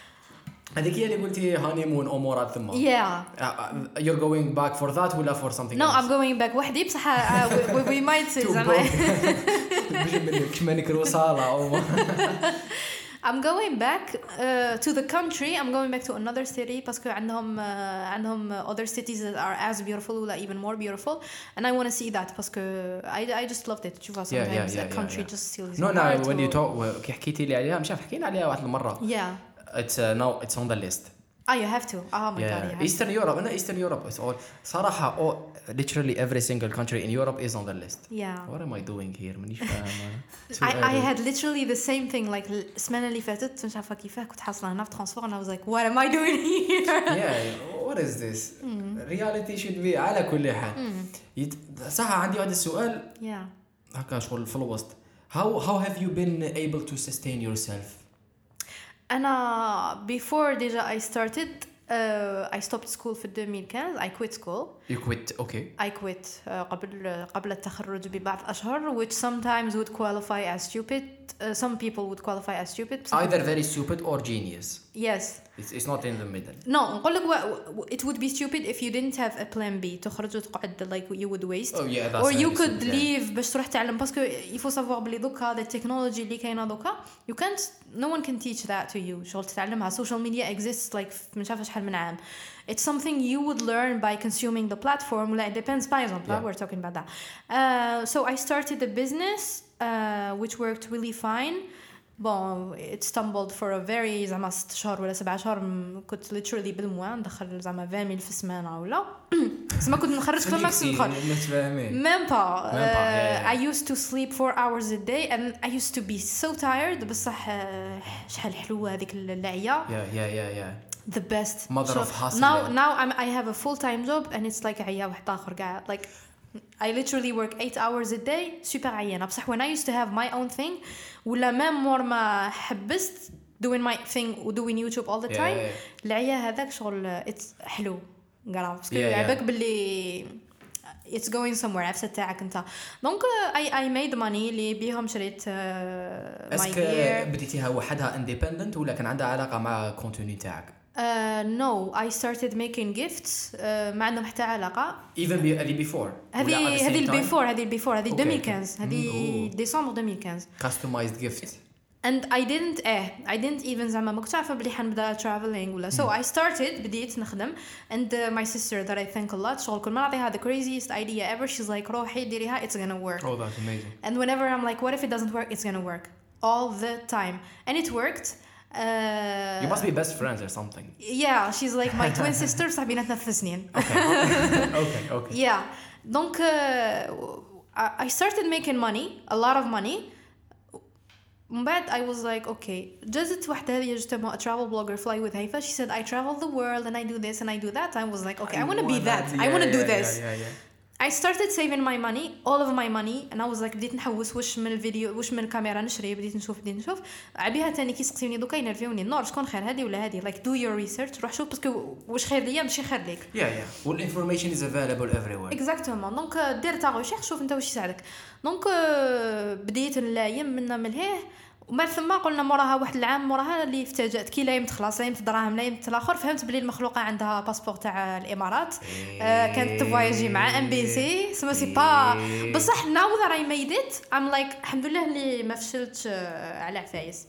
هذيك هي اللي قلتي هانيمون امورات ثم yeah. Uh, you're going back for that ولا for something No, else? I'm going back وحدي بصح uh, we, we, we might Too زعما. broke. باش منك منك الوصالة أو I'm going back uh, to the country. I'm going back to another city باسكو عندهم uh, عندهم other cities that are as beautiful ولا even more beautiful and I want to see that باسكو I, I just loved it تشوفها Yeah, yeah, sometimes yeah, a yeah, country yeah. just steals No, your no, heart when you و- talk كي حكيتي لي عليها مش عارف حكينا عليها واحد المرة Yeah. It's uh, now it's on the list Ah, you have to. Oh my god, you Yeah, have to. Eastern Europe أنا Eastern Europe it's all صراحة all, literally every single country in Europe is on the list Yeah. What am I doing here مانيش فاهم Too I, I early. had literally the same thing like السمانة اللي فاتت مش عارفة كيفاه كنت حاصلة هنا في ترانسفور and I was like what am I doing here yeah what is this reality should be على كل حال يت... صح عندي واحد السؤال yeah هكا شغل في الوسط how how have you been able to sustain yourself أنا before déjà I started uh, I stopped school في 2015 I quit school you quit okay I quit uh, قبل قبل التخرج ببعض أشهر which sometimes would qualify as stupid uh, some people would qualify as stupid either very stupid or genius yes it's, it's not in the middle no نقول لك و- w- it would be stupid if you didn't have a plan B تخرج وتقعد like you would waste oh yeah that's or you very could stupid, yeah. leave باش تروح تعلم باسكو il faut savoir بلي دوكا the technology اللي كاينه دوكا you can't no one can teach that to you شغل تتعلمها social media exists like في مش عارفه شحال من عام it's something you would learn by consuming the platform ولا it depends by example Yeah. we're talking about that uh, so I started a business uh, which worked really fine Bon, it stumbled for a very زعما ست شهور ولا سبعة شهور م- كنت literally بالموا ندخل زعما 20000 في السمانة ولا زعما كنت نخرج في الماكسيم ندخل متفاهمين Même pas. Même pas, Uh, yeah, yeah. I used to sleep four hours a day and I used to be so tired بصح uh, شحال حلوة هذيك العيا yeah yeah yeah yeah the best Mother So of hustle, now yeah. now I'm, I have a full time job and it's like عيا واحد آخر قاعد like I literally work eight hours a day super عيانة بصح when I used to have my own thing ولا même مور ما حبست doing my thing و doing YouTube all the Yeah, time yeah, العيا هذاك شغل it's حلو قرا parce que Yeah, yeah. يعبك باللي it's going somewhere عفسة تاعك انت donc I, I made money اللي بيهم شريت uh, my est-ce que بديتيها وحدها independent ولا كان عندها علاقه مع ال contenu تاعك Uh, no, I started making gifts uh, ما عندهم حتى علاقة even be, هذه before هذه هذه البيفور هذه البيفور هذه Okay. 2015 هذه Mm, ديسمبر 2015 customized gift and I didn't اه I didn't even زعما ما كنتش عارفة بلي حنبدا traveling ولا so I started بديت نخدم and uh, my sister that I thank a lot شغل كل ما نعطيها the craziest idea ever she's like روحي ديريها it's gonna work oh that's amazing and whenever I'm like what if it doesn't work it's gonna work all the time and it worked uh, you must be best friends or something yeah she's like my twin sister بصح بيناتنا ثلاث سنين okay okay yeah donc uh, I I started making money a lot of money من بعد I was like okay جازت واحدة هذه justement a travel blogger fly with هيفا she said I travel the world and I do this and I do that I was like okay I, want to be that I want to do this yeah, yeah, yeah. I started saving my money all of my money and I was like بديت نحوس واش من الفيديو واش من الكاميرا نشري بديت نشوف بديت نشوف. عبيها تاني كيسقسيوني دوكا ينرفيوني. نور شكون خير هذه ولا هذه like do your research روح شوف باسكو واش خير ليا ماشي خير ليك. Yeah yeah. Well information is available everywhere. exactement donc دير ta recherche شوف انت واش يساعدك. donc آه، بديت نلايم من لهيه ومن ثم قلنا موراها واحد العام موراها اللي افتجأت كي لايمت خلاص لايمت دراهم لايمت الآخر فهمت بلي المخلوقة عندها باسبور تاع الإمارات. آه، كانت تفواياجي مع MBC سما sais pas. بصح now that I made it I'm like الحمد لله اللي ما فشلتش آه، على عفايس.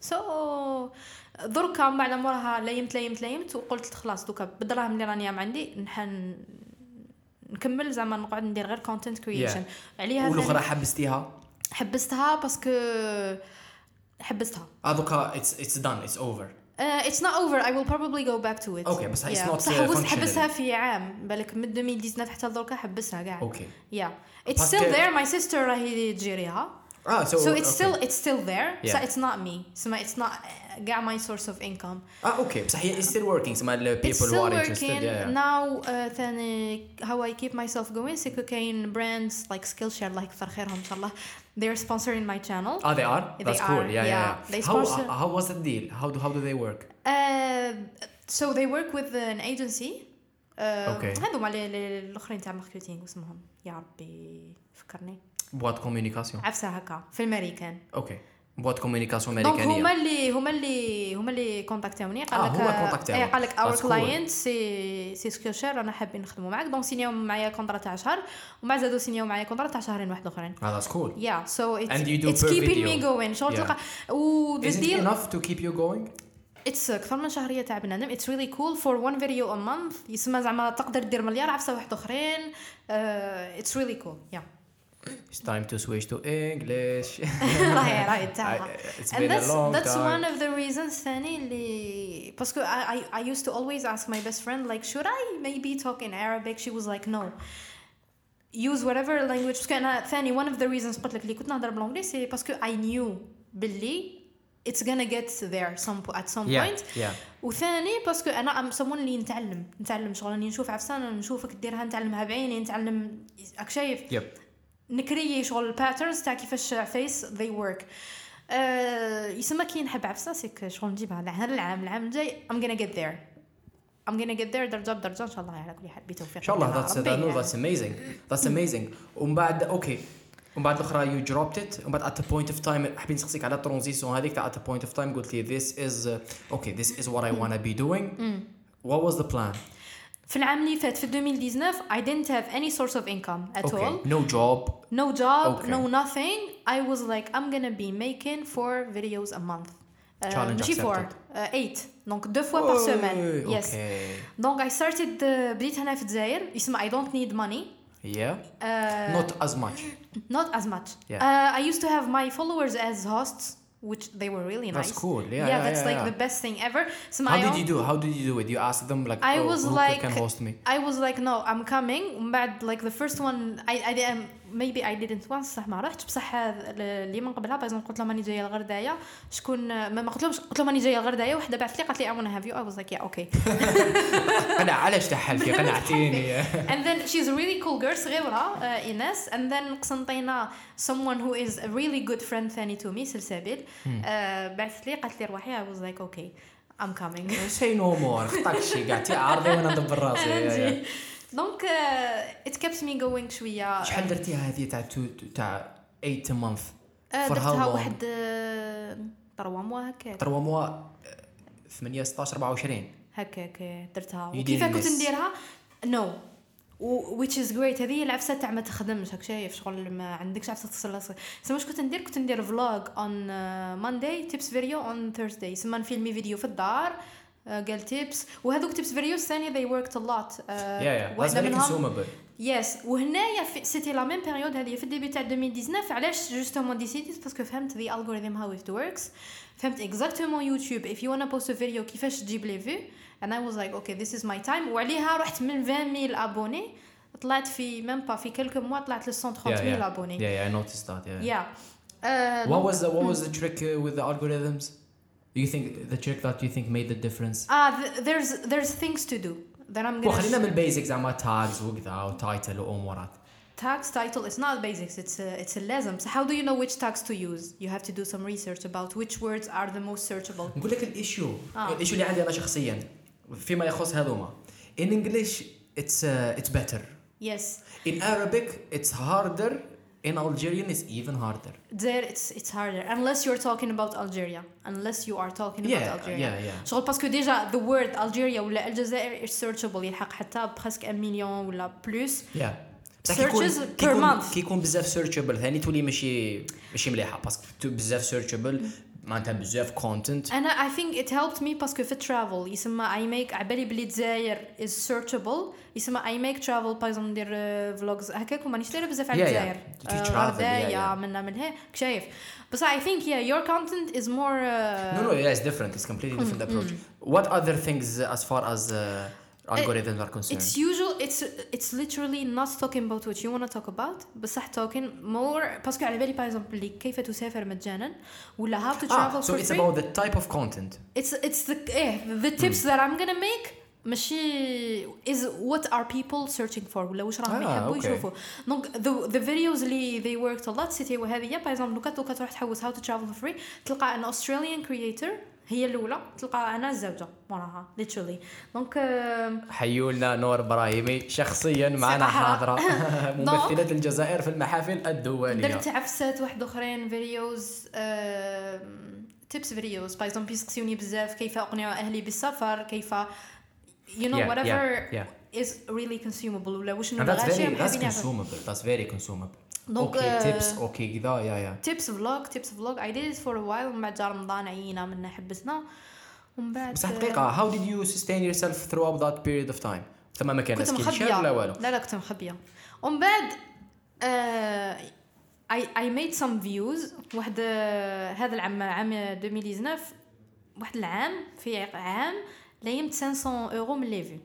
so دركا من بعد موراها لايمت لايمت لايمت وقلت خلاص دوكا بالدراهم اللي راني عندي نحن نكمل زعما نقعد ندير غير content creation عليها والأخرى حبستيها؟ حبستها parce que حبستها اه دوكا it's it's done it's over Uh, it's not over. I will probably go back to it. Okay, بس it's not, بصح uh, حوست functional. حبسها في عام بالك من 2019 حتى لدركا حبسها كاع. اوكي Yeah. It's Parce still que- there. My sister راهي تجيريها. اه so, so it's okay. still it's still there so Yeah. it's not me so my- it's not uh, كاع my source of income اه اوكي بصح هي still working سما ال it's people who still are working interested yeah, yeah. now uh, ثاني how I keep myself going سي كو كاين brands like Skillshare الله يكثر خيرهم ان شاء الله they're sponsoring my channel Ah, they are? They That's cool. are, Yeah, yeah. yeah. yeah. They how, sponsor- how was the deal? How do how do they work? Uh, so they work with an agency uh, Okay. هذوما ال- ال- الاخرين تاع ماركتينغ اسمهم يا ربي فكرني بوات كوميونيكاسيون. عفسه هكا في الامريكان اوكي. بوات كوميونيكاسيون دونك هما امريكانيه. اللي هما اللي هما اللي كونتاكتوني قال آه، لك هما. اي قال لك اور. كلاينت سي سي سكيلشير رانا حابين نخدموا معاك دونك سينيو معايا كونترا تاع شهر ومع زادو سينيو معايا كونترا تاع شهرين واحد اخرين Ah, that's cool. Yeah, so it's And you do it's per keeping me video. going. شغل. تلقى و deal enough to keep you going? it's أكثر من شهرية تاع بنادم it's really cool for one video a month يسمى زعما تقدر دير مليار عفسة واحد uh, it's really cool yeah It's time to switch to English. راهي راهي تاعها I- it's and been a that's long that's time. one of the reasons ثاني اللي باسكو I, I, I used to always ask my best friend like should I maybe talk in Arabic she was like no use whatever language باسكو انا ثاني one of the reasons قلت لك اللي كنت نهضر بالانجلي سي باسكو I knew باللي it's gonna get there some at some Yeah, point yeah. وثاني باسكو انا ام someone اللي نتعلم نتعلم شغل راني نشوف عفسه نشوفك ديرها نتعلمها بعيني نتعلم راك شايف Yep. نكري شغل ال patterns تاع كيفاش عفايس they work آه يسمى كي نحب عفسة سيك شغل نجيبها هذا العام العام الجاي I'm gonna get there I'm gonna get there درجة بدرجة إن شاء الله على كل حال بتوفيق إن شاء الله that's that, no, يعني. that's amazing. That's amazing. ومن بعد okay ومن بعد الأخرى you dropped it ومن بعد at the point of time حبيت نسقسيك على ال transition هذيك تاع at the point of time قلت لي this is okay this is what I to be doing. What was the plan? في العام اللي فات في 2019 I didn't have any source of income at Okay. all No job. no job Okay. no nothing I was like I'm gonna be making four videos a month Uh, Challenge ماشي four accepted. uh, eight donc deux fois par semaine Oy, yes Okay. donc I started uh, بديت هنا في الجزائر يسمى I don't need money Yeah. uh, Not as much. not as much Yeah. uh, I used to have my followers as hosts which they were really nice. That's cool. Yeah, yeah, yeah that's yeah, like the best thing ever. So my how did you do? How did you do it? You asked them like, I oh, was like, can host me. I was like, no, I'm coming. But like the first one, I I maybe I didn't once صح ما رحتش. بصح اللي من قبلها باغ قلت لهم راني جاية لغردايه شكون ما ما قلت لهمش قلت لهم راني جاية لغردايه وحدة بعثت لي قالت لي have you. I was like yeah okay. أنا علاش تحلفي قنعتيني and then she's a really cool girl صغيرة uh, إيناس. And then قسنطينا someone who is a really good friend ثاني me سلسبيل uh, بعثت لي قالت لي روحي. I was like okay I'm coming. c'est normal خطاك شي قاعد عارضي وأنا ندبر راسي donc it kept me going شوية. شحال درتيها هذه تاع تاع 8 month uh, for how درتها واحد uh, trois mois هكاك. 3 mois 8 16 24 هكاك درتها. You وكيف كنت. نديرها؟ no which is great. هذه هي العفسة تاع ما تخدمش هاك شايف شغل ما عندكش عفسة تصل راسك سما واش كنت ندير؟ كنت ندير vlog on Monday tips video on Thursday سما نفيلمي فيديو في الدار. آه، قال tips وهذوك tips video الثاني they worked a lot. yeah yeah that's واحدة منهم yes وهنايا c'était la même période هذه في ال début تاع 2019 علاش justement ديسيديت parce que فهمت the algorithm how it works فهمت exactement YouTube if you wanna post a فيديو كيفاش تجيب les vues and I was like okay this is my time. وعليها رحت من 20000 abonnés طلعت في ميم با في كلكو موا طلعت ل 130000 ابوني yeah. yeah I noticed that yeah. Yeah. Uh, what was the what was the trick uh, with the algorithms? you think the trick that you think made the difference ah th- there's there's things to do that I'm gonna وخلينا من البيزكس زعما tags وكذا وتايتل وامورات tags title it's not basics it's a, it's a لازم so how do you know which tags to use you have to do some research about which words are the most searchable نقول لك الايشيو آه. الايشيو اللي عندي انا شخصيا فيما يخص هذوما in English it's uh, it's better yes in Arabic it's harder in Algerian it's even harder there it's it's harder unless you're talking about Algeria unless you are talking about Yeah, Algeria yeah, yeah. شغل باسكو ديجا the word Algeria ولا الجزائر is searchable يلحق حتى بريسك 1 مليون ولا بلوس yeah بصح كي يكون- Searches كي per يكون- month. كي يكون بزاف سيرشبل ثاني تولي ماشي ماشي مليحه باسكو بزاف سيرشبل معناتها بزاف كونتنت انا I think it helped me باسكو في travel يسمى I make عبالي بلي الجزائر is searchable يسمى I make travel باغ ندير فلوجز هكاك ومانيش دايره بزاف على Yeah, yeah. الجزائر To آه، travel, غردايا yeah, yeah. منا من هي شايف بس I think yeah your content is more uh, no no yeah it's different it's completely different approach what other things uh, as far as uh, algorithms are concerned It's usual it's it's literally not talking about what you want to talk about بصح talking more باسكو على بالي باغ اكزومبل كيف تسافر مجانا ولا how to travel ah, so for it's free about the type of content it's it's the eh, the tips that I'm gonna make ماشي is what are people searching for ولا واش راهم Ah, يحبوا okay. يشوفوا دونك the, the videos اللي they worked a lot سيتي وهذه باغ اكزومبل لو كان لو كان تروح تحوس how to travel for free تلقى ان Australian creator هي الأولى. تلقى أنا الزوجة وراها literally. donc آم، حيوا لنا نور إبراهيمي شخصيا معنا. حاضرة. ممثلة الجزائر في المحافل الدولية. درت عفسات واحد أخرين videos tips videos par exemple يسقسيوني بزاف. كيف أقنع أهلي بالسفر؟ كيف Yeah, whatever yeah, yeah. is really consumable. ولا واش And that's الغاشيه very that's حابين يعرفوا donc okay tips okay كذا yeah yeah tips vlog tips vlog I did it for a while. ومن بعد جا رمضان عيينا منا حبسنا ومن بعد بصح دقيقه how did you sustain yourself throughout that period of time ثم ما كان Skillshare ولا والو؟ لا لا كنت مخبية. ومن بعد I, I made some views. واحد آه، هذا العام عام 2019 واحد العام في عام ليمت 500 أورو من les vues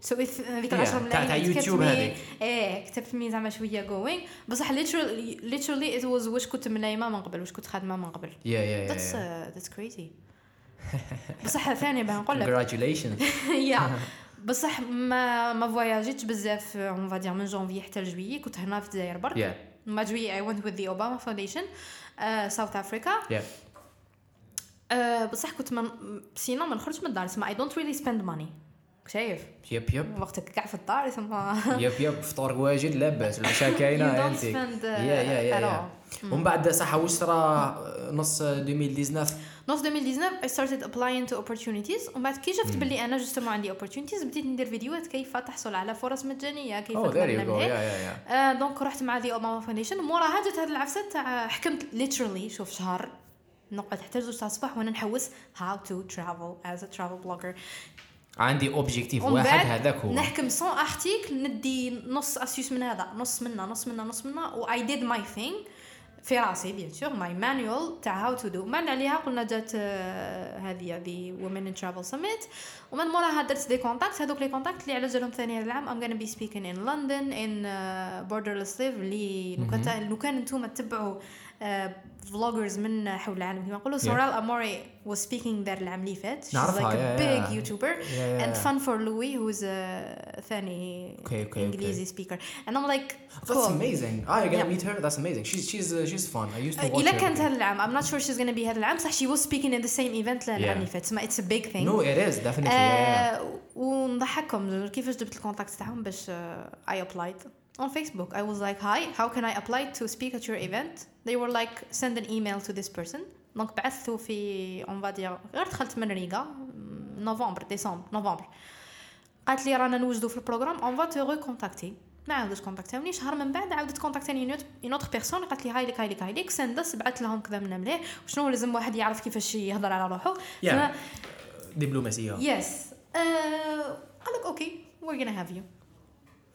so هذيك Yeah, 10 تاع- ملايين تاع يوتيوب هذيك. إيه كتبت mais زعما شوية going بصح literally literally it was واش كنت منايمه من قبل واش كنت خادمه من قبل. yeah yeah that's yeah uh, that's crazy. بصح ثاني باه نقول لك. Congratulations. yeah بصح ما ما فواياجيتش بزاف on va dire من جونفي حتى ل juillet كنت هنا في الجزائر برك. Yeah. mais juillet I went with the Obama Foundation South Africa yeah. بصح كنت من سينا ما نخرجش من الدار تسمى I don't really spend money شايف؟ yep yep. وقتك كاع في الدار تسمى yep yep. فطور واجد لاباس العشاء كاينة انت yeah yeah yeah. ومن بعد صح واش صرا نص 2019 نص 2019 I started applying to opportunities. ومن بعد كي شفت باللي أنا justement عندي opportunities بديت ندير فيديوهات كيف تحصل على فرص مجانية كيف جو من يا هيك. yeah yeah آه donc رحت مع the Obama Foundation موراها جات هاد العفسة تاع حكمت literally شوف شهر نقعد حتى زوج تاع الصباح وأنا نحوس how to travel as a travel blogger. عندي objectif ومن واحد هذاك هو. نحكم cent articles ندي نص اسيوس من هذا نص منا نص منا نص منا و I did my thing في راسي bien sûr my manual تاع how to do من عليها قلنا جات آه، هذه هذه Women in Travel Summit ومن موراها درت des contacts هذوك les contacts اللي على جالهم ثاني هذا العام I'm gonna be speaking in London in uh, borderless live اللي لو كان لو كان أنتم تتبعوا فلوجرز من حول العالم كما نقولوا سورال اموري was speaking there العام اللي فات she's نعرفها، like a yeah, big yeah. YouTuber Yeah, and yeah. fun for Louis who's a ثاني Okay, okay, انجليزي speaker and I'm like That's cool amazing. Ah, you're gonna Yeah. meet her. That's amazing. She's she's uh, she's fun. I used to watch الا her. كانت هذا العام I'm not sure she's gonna be هذا العام صح she was speaking in the same event العام Yeah. اللي فات تسمى it's a big thing No, it is definitely. yeah, yeah. آه، ونضحككم كيفاش جبت الكونتاكت تاعهم باش آه، I applied on Facebook. I was like hi how can I apply to speak at your event? They were like send an email to this person. donc بعثته في on va dire غير دخلت من ريغا نوفمبر ديسمبر نوفمبر. قالت لي رانا نوجدوا في ال programme on va te recontacter ما عاودت كونتاكتوني شهر من بعد عاودت كونتاكتاني une autre personne قالت لي هاي لك هاي لك هاي لك سندس بعثت لهم كذا منا مليح وشنو لازم واحد يعرف كيفاش يهضر على روحه. Yeah. زعما دبلوماسية. yes قال لك okay we're gonna have you.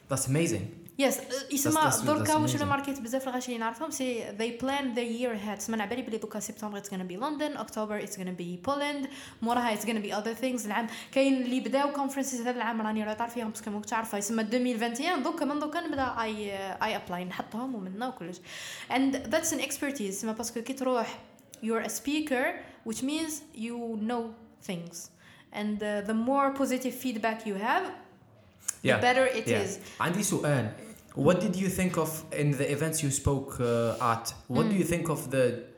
That's amazing. يس يسمى that's- that's دركا واش amazing. اللي ماركيت بزاف الغاشي اللي نعرفهم سي they plan their year ahead سما على بالي بلي دوكا سبتمبر it's gonna be London October it's gonna be Poland موراها it's gonna be other things العام كاين اللي بداو كونفرنسز هذا العام راني راه فيهم باسكو ما كنتش عارفه يسمى 2021 دوكا من دوكا نبدا اي اي ابلاي نحطهم ومنا وكلش and that's an expertise سما باسكو كي تروح you're a speaker which means you know things and uh, the more positive feedback you have the better it yeah. is عندي سؤال. What did you think of in the events you spoke uh, at? What do you think of the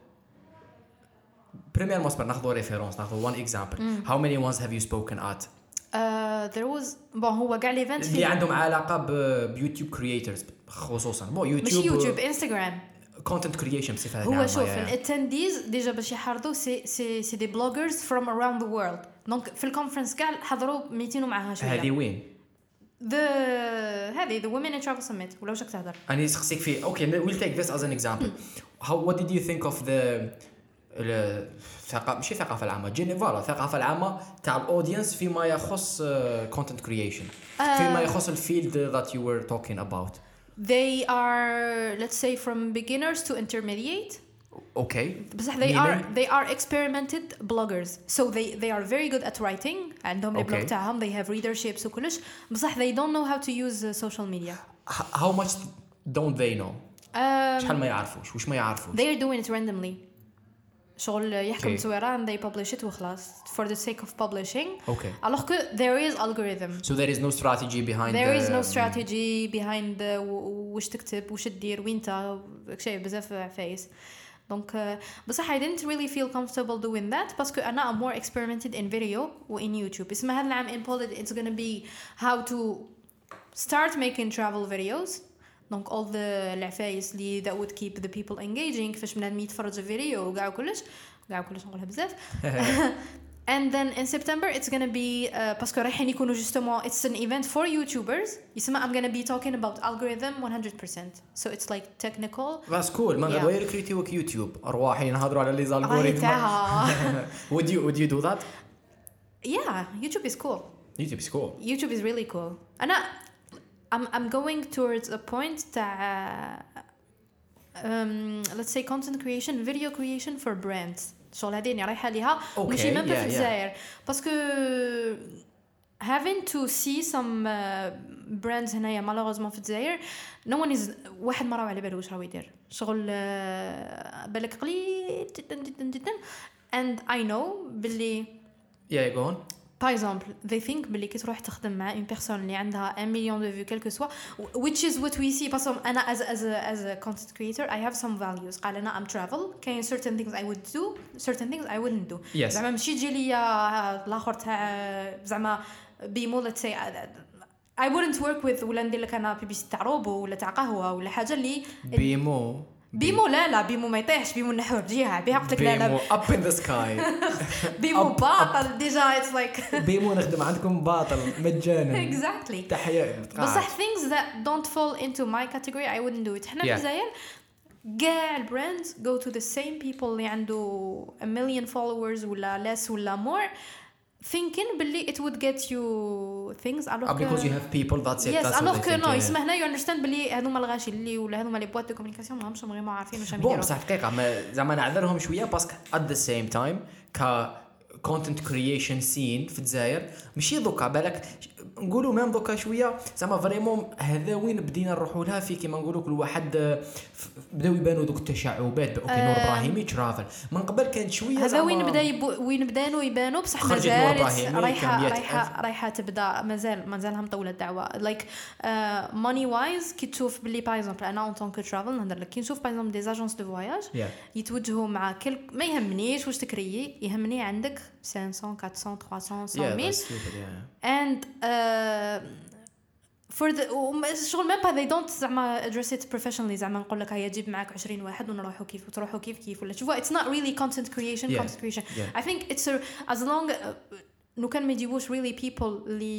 Premier مصبر ناخذ référence ناخذ one example. How many ones have you spoken at? Uh, there was bon هو كاع l'event اللي عندهم علاقة ب- ب YouTube creators خصوصا bon مش YouTube YouTube Instagram content creation بصفة هو عامة شوف yeah, yeah. ال attendees déjà باش يحرضوا c'est c'est c'est des bloggers from around the world donc في ال conference كاع حضروا 200 ومعها شوية هذه وين؟ ذا هذه ذا وومن ان ترافل سميت ولا واش راك تهضر أنا نسقسيك في اوكي we'll take this as an example. How what did you think of the الثقافة مش الثقافة العامة جن فوالا الثقافة العامة تاع الاودينس فيما يخص كونتنت كرييشن فيما يخص الفيلد that you were talking about they are let's say from beginners to intermediate اوكي بصح they Meaning? are they are experimented bloggers so they they are very good at writing عندهم البلوج Okay. تاعهم they have readerships وكلش بصح they don't know how to use uh, social media H- how much don't they know um, شحال ما يعرفوش وش ما يعرفوش they are doing it randomly شغل يحكم Okay. تصويره and they publish it وخلاص for the sake of publishing اوكي alors que there is algorithm so there is no strategy behind there is the- no strategy behind uh, و- واش تكتب واش دير وين تا شيء بزاف عفايس دونك uh, بصح I didn't really feel comfortable doing that باسكو أنا I'm more experimented in video و in YouTube اسمها هذا العام in Poland it's gonna be how to start making travel videos دونك all the العفايس اللي that would keep the people engaging كيفاش بنادم يتفرج فيديو وكاع كلش كاع كلش نقولها بزاف And then in September it's gonna be uh, باسكو رايحين يكونوا justement it's an event for YouTubers يسمى I'm gonna be talking about algorithm 100% so it's like technical بس كول ما Yeah. غادي يركريتيوك يوتيوب ارواحي نهضروا على لي راهي زالغوريثم تاعها would you would you do that yeah YouTube is cool YouTube is cool YouTube is really cool أنا I'm I'm going towards a point تاع um, let's say content creation video creation for brands شغل هذه اللي رايحة ليها ماشي ميم في. الجزائر parce que having to see some uh, brands هنايا malheureusement في الجزائر no one is واحد ما راهو على باله واش راهو يدير. شغل uh, بالك قليل جدا جدا جدا. And I know باللي yeah go on. par exemple they think بلي كي تروح تخدم مع une personne اللي عندها 1 مليون de vues quel que soit which is what we see. parce que أنا as as a, as a content creator I have some values. قال أنا I'm travel. كاين certain things I would do? Certain things I wouldn't do. Yes. زعما ماشي تجي ليا الآخر تاع زعما بيمو let's say I wouldn't work with ولا ندير لك أنا بيبيسي تاع روبو ولا تاع قهوه ولا حاجة اللي بيمو بيمو لا لا بيمو ما يطيحش بيمو نحو بجهه بها قلت لك لا بيمو لا up in the sky. بيمو up- باطل déjà it's like بيمو نخدم عندكم باطل مجانا. Exactly. تحية بصح things that don't fall into my category I wouldn't do it. حنا. في الجزائر كاع ال brands go to the same people اللي عنده a million followers ولا less ولا more. Thinking باللي it would get you things alors Uh, because you que have people that's it yes that's alors que no. يسمى هنا you understand باللي هذوما الغاشي اللي ولا هذوما les boîtes de communication ما همش ما عارفين واش بون يديروا بصح ما زعما نعذرهم شوية parce que at the same time ك content creation scene في الجزائر ماشي دوكا بالك نقولوا même دوكا شوية. زعما vraiment هذا وين بدينا نروحوا لها في كيما نقولوا كل واحد آه، بداو يبانوا دوك التشعبات okay نور إبراهيمي travel. من قبل كانت شوية هذا وين بدأ يبو وين بدانوا يبانوا؟ بصح مازال رايحه رايحه رايحة تبدأ. مازال مازالها مطوله الدعوه like money wise كي تشوف باللي par exemple أنا en tant que travel نهضر لك. كي نشوف par exemple des agences de voyage. يتوجهوا مع كل ما يهمنيش واش ت créer يهمني عندك 500 400 300 Yeah, 100 that's stupid, yeah. and uh, for the وم- شغل ميم با they don't زعما address it professionally زعما نقول لك هيا جيب معك 20 واحد ونروحوا كيف وتروحوا كيف كيف ولا شوفوا it's not really content creation Yeah. content creation Yeah. I think it's a, as long uh, لو كان ما يجيبوش really people اللي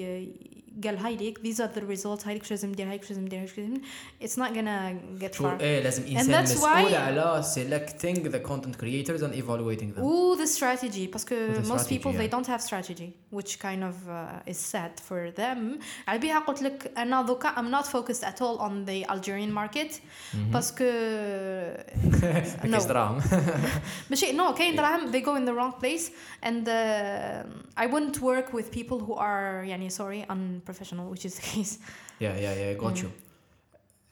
ي- قال هاي ليك these are the results هاي ليك شو لازم ندير هاي شو لازم ندير هاي شو لازم it's not gonna get شو far ايه لازم انسان that's مسؤول why- على selecting the content creators and evaluating them Ooh, the strategy parce que The most strategy, people they yeah. don't have strategy which kind of uh, is sad for them على بها قلت لك انا دوكا I'm not focused at all on the Algerian market parce que ما كاينش no دراهم ماشي no كاين دراهم they go in the wrong place and uh, I wouldn't work with people who are يعني sorry unprofessional which is the case يا يا يا جوت يو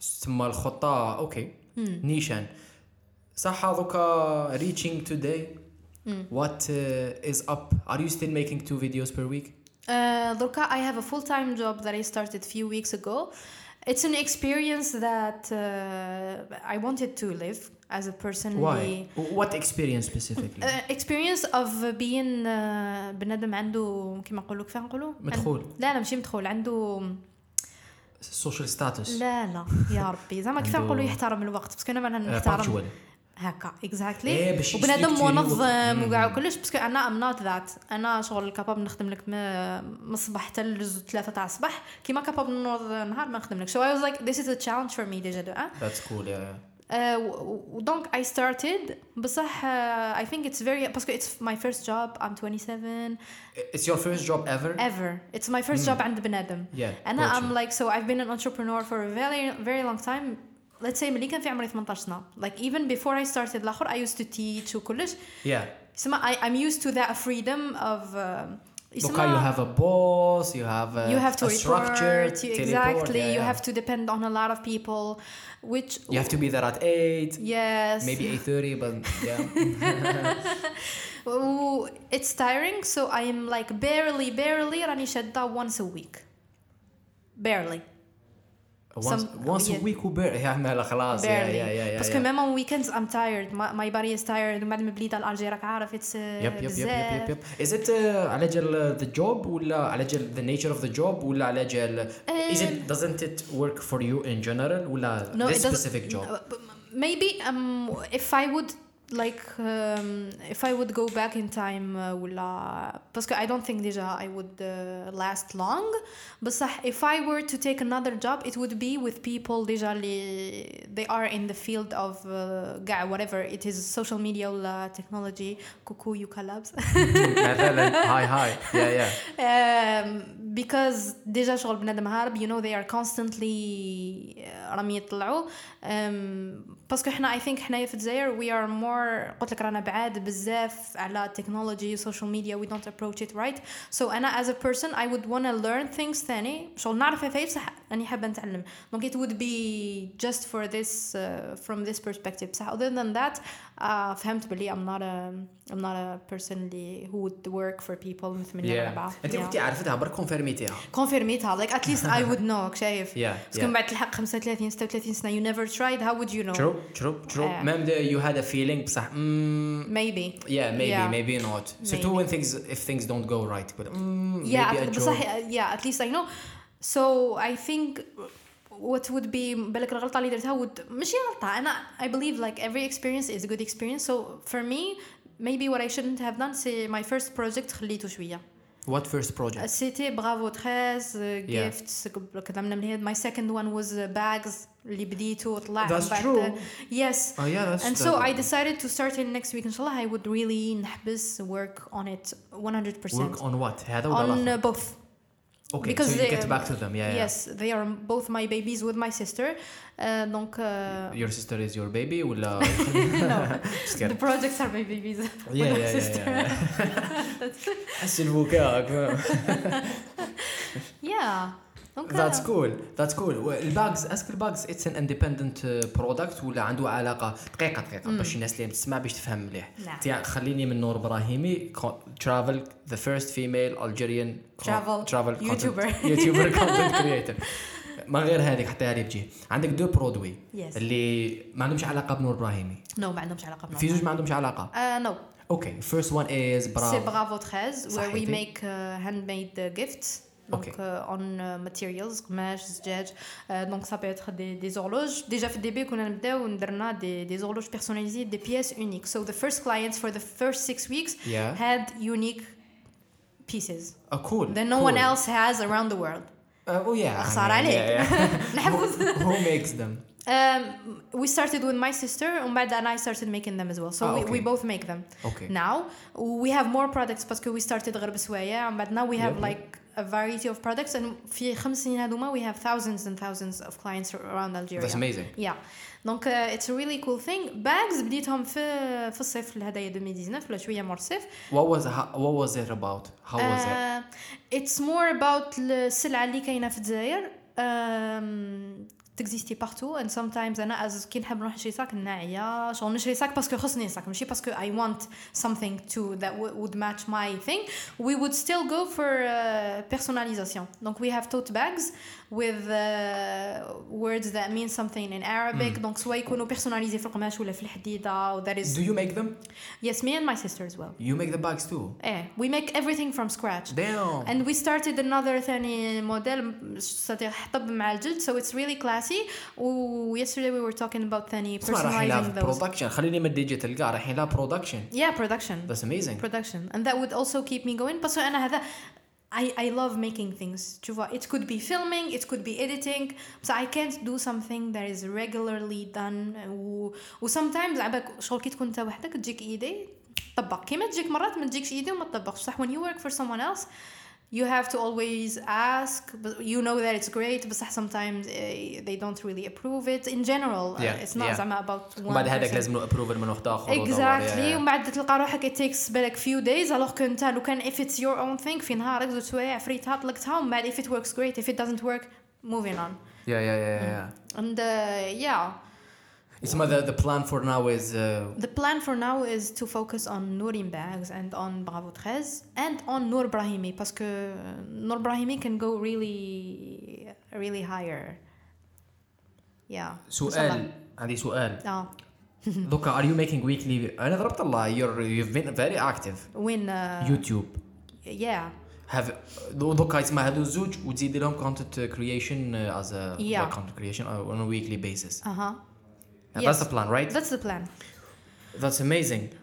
ثم الخطة اوكي نيشان صح دوكا ريتشينج توداي وات از اب ار يو ستيل ميكينج تو فيديوز بير ويك Uh, Durka, I have a full-time job that I started a few weeks ago. It's an experience that uh, I wanted to live As a person. why what experience specifically Uh, experience of being uh, بنادم عنده كيما نقولوا كيف نقولوا؟ مدخول. عند- لا لا ماشي مدخول عنده social status لا لا يا ربي زعما كيف نقولوا يحترم الوقت بس أنا ما نحترم. هكا exactly إيه، وبنادم منظم. وكاع وكلش parce que أنا I'm not that أنا شغل capable نخدم لك من الصباح حتى لزوج ثلاثة تاع الصباح كيما capable نوض نهار ما نخدم لك. So I was like this is a challenge for me ديجا دو ان ذاتس كول يا ودونك I started بصح uh, I think it's very باسكو it's my first job I'm 27 اتس يور فيرست جوب ايفر ever it's my first job عند بنادم Yeah, انا gotcha. I'm like so I've been an entrepreneur for a very very long time let's say ملي كان في عمري 18 سنه like even before I started الاخر I used to teach وكلش yeah يسمى I, I'm used to that freedom of uh, دوكا يسمى you have a boss you have a, you have to a structure report you, to report, exactly yeah, you yeah. have to depend on a lot of people which you have to be there at 8 yes maybe 8.30 but yeah Ooh, it's tiring so I am like barely barely راني شادة once a week barely وانس وانس ويك وبيرلي يعملها خلاص يا يا يا يا باسكو ميم on weekend I'm tired my body is tired ومن بعد ما بليت ال allergie راك عارف it's yep yep yep yep yep is it على جال the job ولا على جال the nature of the job ولا على جال is it doesn't it work for you in general ولا the specific job maybe um if I would like um, if I would go back in time uh, ولا because I don't think déjà I would uh, last long بصح if I were to take another job it would be with people déjà اللي they are in the field of uh, قاع whatever it is social media ولا technology كوكو يوكا لابس مثلا هاي هاي yeah yeah um, because ديجا شغل بنادم هارب you know they are constantly uh, راهم يطلعوا um, باسكو حنا I think حنايا في الجزائر we are more قلت لك رانا بعاد بزاف على technology social media we don't approach it right so أنا as a person I would wanna learn things ثاني شغل نعرف هذا بصح راني حابة نتعلم donc it would be just for this uh, from this perspective بصح other than that uh, فهمت بلي I'm not a I'm not a person اللي who would work for people من 8 ل 4 yeah انت كنتي عارفتها برك كونفيرميتيها كونفيرميتها like at least I would know شايف Yeah, بس yeah. من بعد تلحق 35 36 سنه you never tried how would you know true true true آه. مام the- you had a feeling بصح mm, maybe yeah maybe Yeah. maybe not surtout when things if things don't go right but mm, yeah maybe a بصح job yeah at least I know so I think what would be بالك الغلطة اللي درتها would ماشي غلطة أنا I believe like every experience is a good experience so for me maybe what I shouldn't have done c'est my first project خليته شوية what first project C'était Bravo 13 uh, Yeah. gifts كلامنا من هنا. My second one was uh, bags اللي بديته وطلع That's من بعد- true. Yes. oh yeah that's And so that- I decided to start it next week inshallah I would really نحبس work on it 100% work on what هذا ولا on الآخر؟ uh, both okay because so you they- get back to them yeah, yeah. yes they are both my babies with my sister uh, donc uh, your sister is your baby ولا the scared projects are my babies with yeah my yeah yeah, sister yeah. حس البكاء yeah Uh, cool. That's cool. الباجز اسك الباجز اتس ان اندبندنت برودكت ولا عنده علاقة؟ دقيقة دقيقة. باش الناس اللي تسمع باش تفهم مليح. نعم. خليني من نور إبراهيمي. The first female Algerian Travel travel YouTuber. يوتيوبر content creator. ما غير هذيك حتى هذه بتجي. عندك deux produits Yes. اللي ما عندهمش علاقة بنور إبراهيمي. No ما عندهمش علاقة في زوج ما عندهمش علاقة؟ No. okay first one is C'est bravo. 13 where we صحيتي. make uh, handmade uh, gifts. Donc Ok. euh, on uh, materials قماش زجاج uh, donc ça peut être des, des horloges déjà في الديبي كنا نبداو ندرنا des, des horloges personnalisées des pièces uniques so the first clients for the first six weeks Yeah. had unique pieces oh cool that no cool. one else has around the world uh, oh yeah أخسر I mean, عليك. yeah, yeah. نحب who, who makes them um, we started with my sister ومن بعد and I started making them as well so Ah, we, okay. we both make them Okay. now we have more products because we started غير بسوايع but now we have Yep, yep. like a variety of products and في خمس سنين هذوما we have thousands and thousands of clients around Algeria That's amazing. yeah donc uh, it's a really cool thing bags بديتهم في في الصيف الهدايا 2019 ولا شويه مور الصيف What was how, what was it about? How was it? Uh, it's more about السلعة اللي كاينة في الجزائر um, تكزيستي بارتو and sometimes انا از كي نحب نروح نشري ساك نعيا شغل نشري ساك باسكو خصني ساك ماشي باسكو I want something to that w- would match my thing we would still go for uh, personalisation donc we have tote bags with uh, words that mean something in Arabic donc سواء يكونوا personalisés في القماش ولا في الحديدة و that is Do you make them? yes me and my sister as well You make the bags too. eh we make everything from scratch Damn. and we started another ثاني موديل صديق حطب مع الجلد so it's really classy و yesterday we were talking about ثاني اسمع رايحين لها personalizing those برودكشن خليني من ديجيتال كاع رايحين لها برودكشن yeah production That's amazing. production and that would also keep me going بس أنا هذا I, I love making things tu vois it could be filming it could be editing so I can't do something that is regularly done و, و sometimes عباك شغل كي تكون انت وحدك تجيك ايدي طبق كيما تجيك مرات ما تجيكش ايدي وما تطبقش صح when you work for someone else you have to always ask but you know that it's great but sometimes uh, they don't really approve it in general uh, Yeah, it's not yeah. زعما about one وبعد هذاك person. لازم له ابروفل من واحد اخر ودور. exactly Yeah, yeah. ومن بعد تلقى روحك it takes بالك few days alors que انت لو كان if it's your own thing في نهارك زوج سوايع فريتها طلقتها ومن بعد if it works great if it doesn't work moving on Yeah, yeah, yeah, yeah. and uh, yeah اسمها the, the plan for now is uh, The plan for now is to focus on Nourim Bags and on Bravo 13 and on Noor Brahimi parce que Noor Brahimi can go really really higher. Yeah. سؤال عندي سؤال اه دوكا are you making weekly انا ضربت الله you're you've been very active when uh, يوتيوب yeah have دوكا اسمها هذو الزوج وتزيد لهم content creation uh, as a Yeah. like content creation uh, on a weekly basis uh-huh. Now, Yes. that's the plan right That's the plan. that's amazing